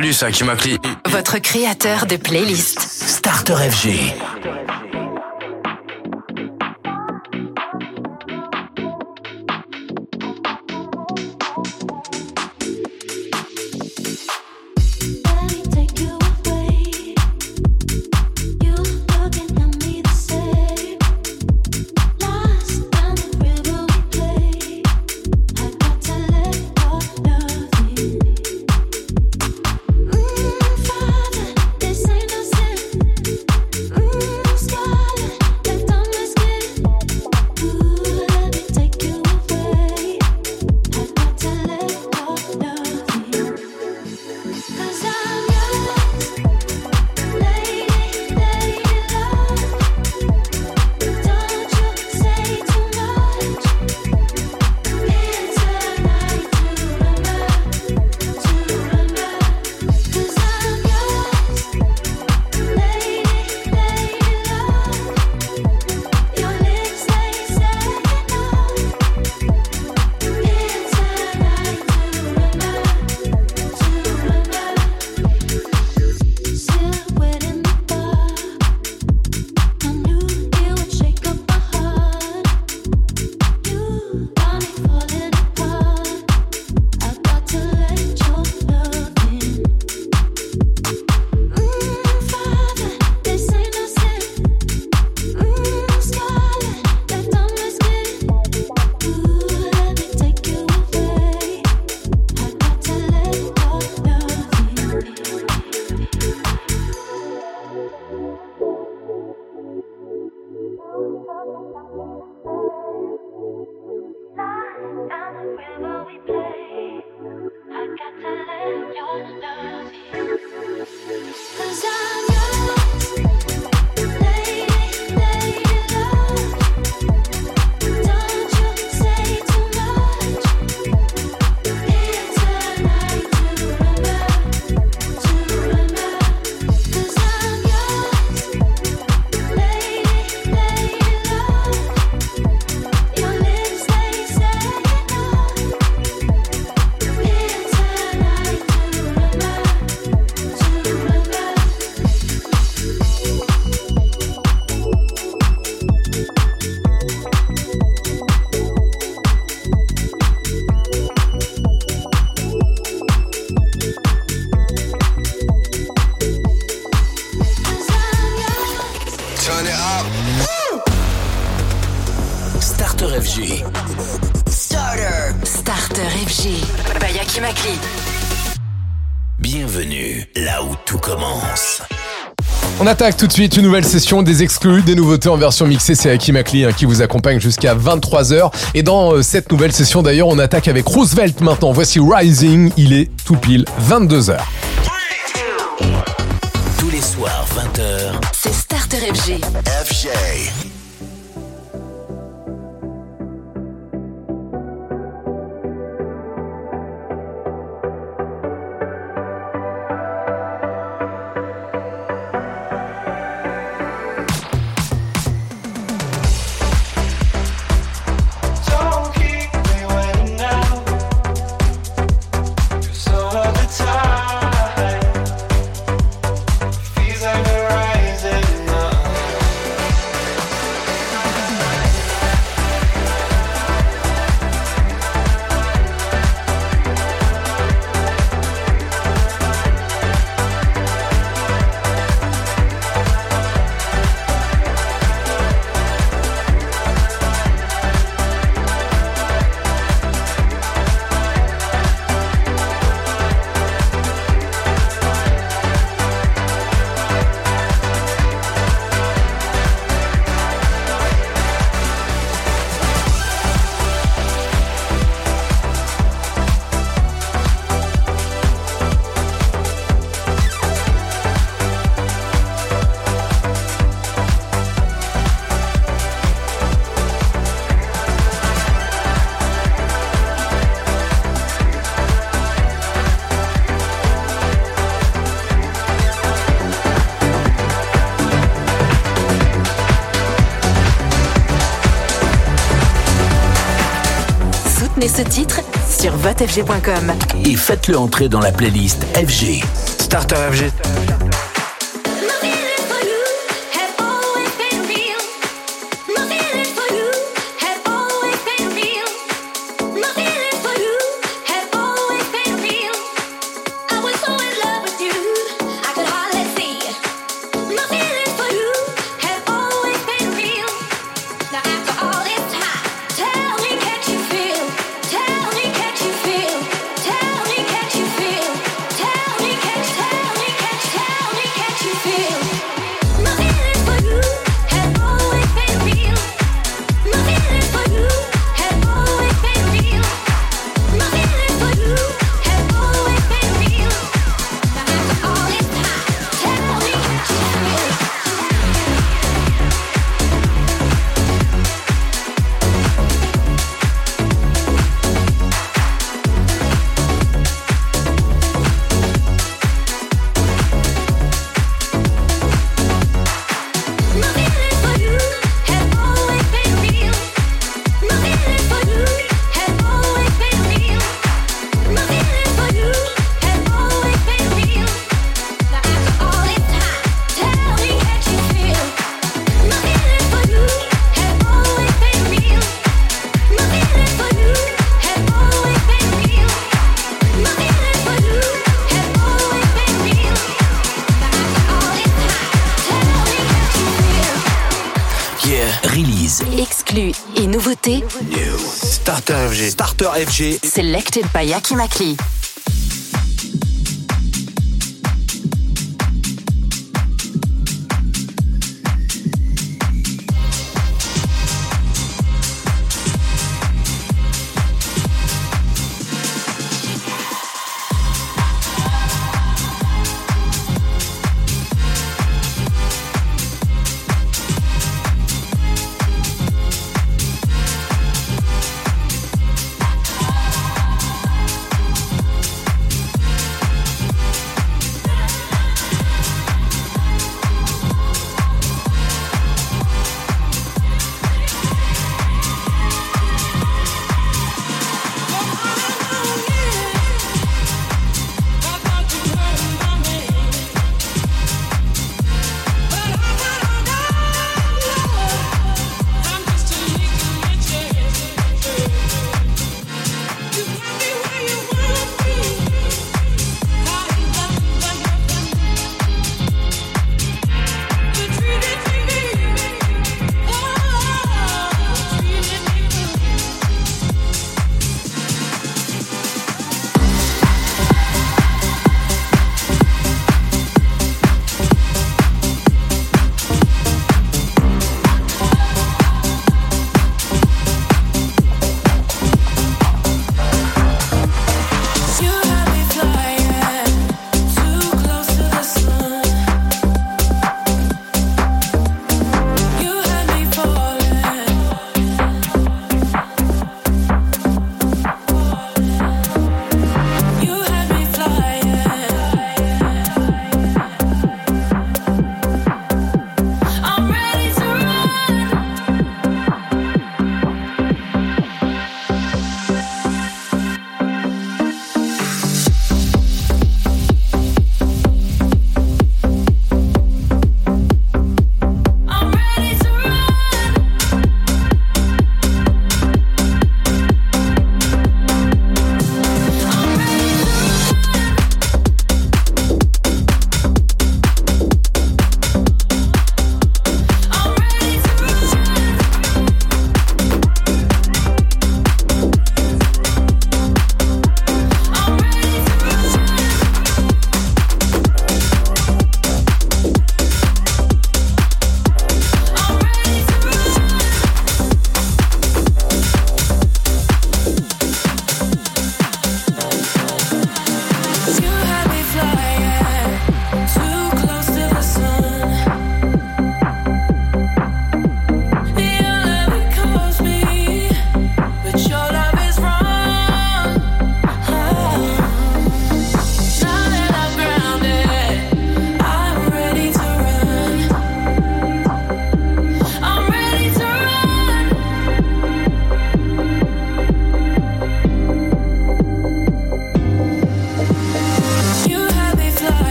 Speaker 10: Salut, c'est Hakim Akli.
Speaker 8: Votre créateur de playlist.
Speaker 9: Starter FG.
Speaker 6: On attaque tout de suite une nouvelle session des exclus, des nouveautés en version mixée. C'est Hakim Akli hein, qui vous accompagne jusqu'à 23h. Et dans euh, cette nouvelle session d'ailleurs, on attaque avec Roosevelt maintenant. Voici Rising. Il est tout pile 22h.
Speaker 9: Tous les soirs, 20h.
Speaker 8: C'est Starter FG.
Speaker 9: FG.
Speaker 8: votefg.com.
Speaker 9: Et faites-le entrer dans la playlist FG.
Speaker 5: Starter FG.
Speaker 8: Selected by Hakim Akli.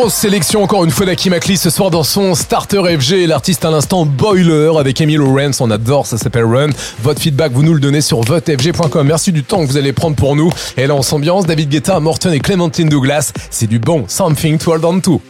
Speaker 6: Grosse sélection encore une fois d'Aki Makli ce soir dans son Starter FG. L'artiste à l'instant Boiler avec Emile Lawrence, on adore, ça s'appelle Run. Votre feedback, vous nous le donnez sur votefg.com. Merci du temps que vous allez prendre pour nous. Et là, on s'ambiance, David Guetta, Morton et Clementine Douglas. C'est du bon Something to Hold On To.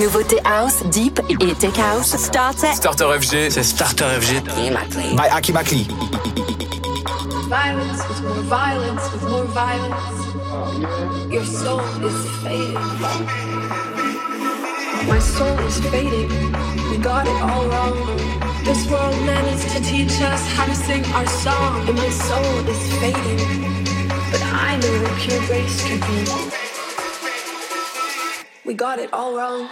Speaker 5: Nouveauté house, deep et tech house. Starter.
Speaker 1: Starter FG, c'est Starter FG.
Speaker 2: By Aki Makli.
Speaker 11: Violence with more violence with more violence. Your soul is fading. My soul is fading. We got it all wrong. This world managed to teach us how to sing our song, and my soul is fading. But I know what pure grace can be. We got it all wrong.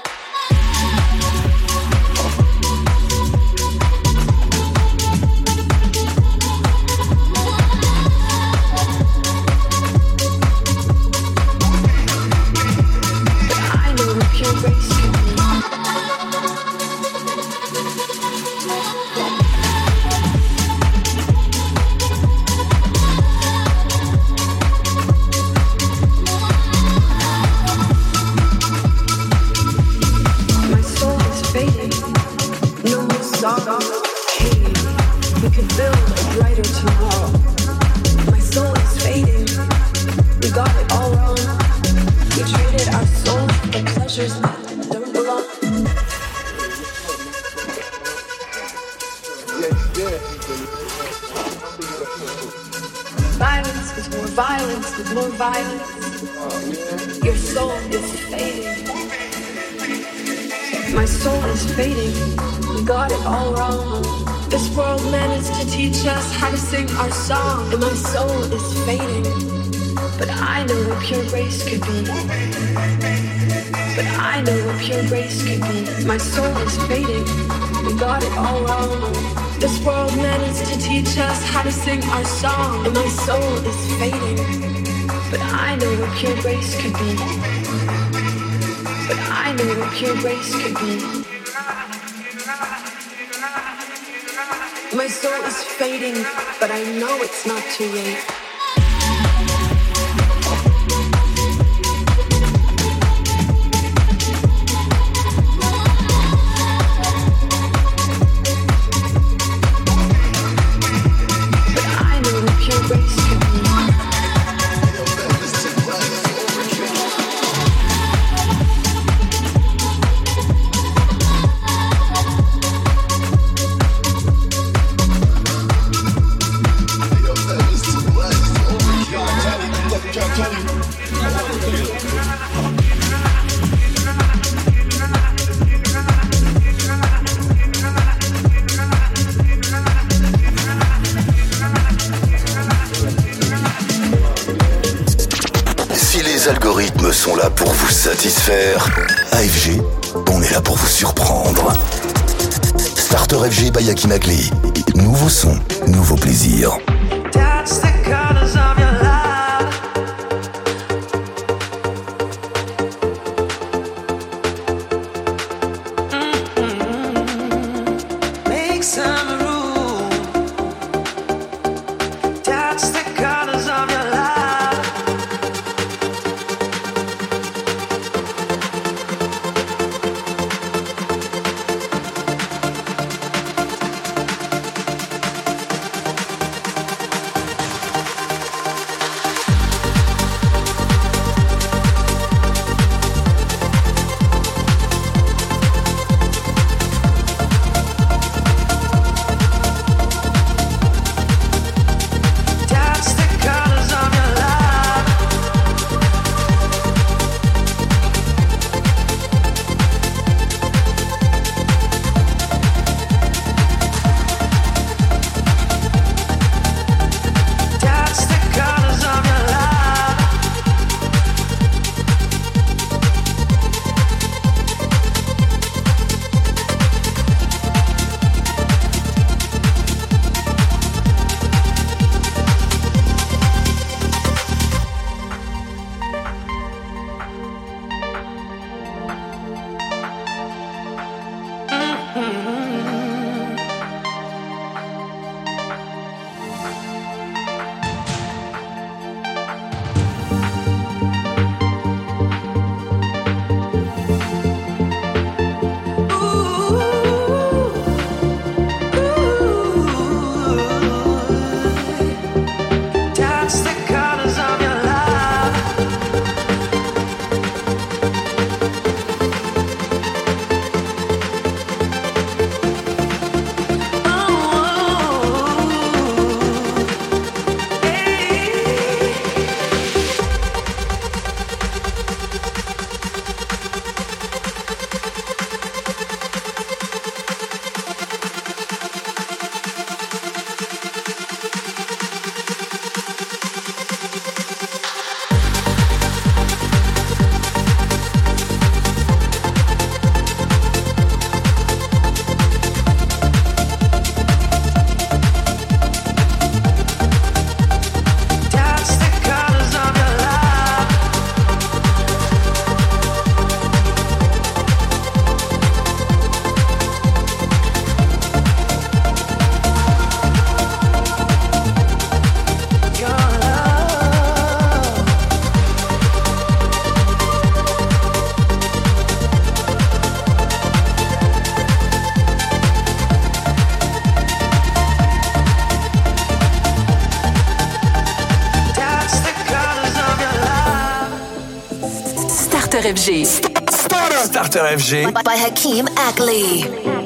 Speaker 11: Sing our song, and my soul is fading. But I know what pure grace could be. But I know what pure grace could be. My soul is fading. We got it all wrong. This world managed to teach us how to sing our song, and my soul is fading. But I know what pure grace could be. But I know what pure grace could be. My soul is fading, but I know it's not too late.
Speaker 8: Life.
Speaker 26: Starter FG.
Speaker 10: Starter FG.
Speaker 3: By Hakeem Ackley.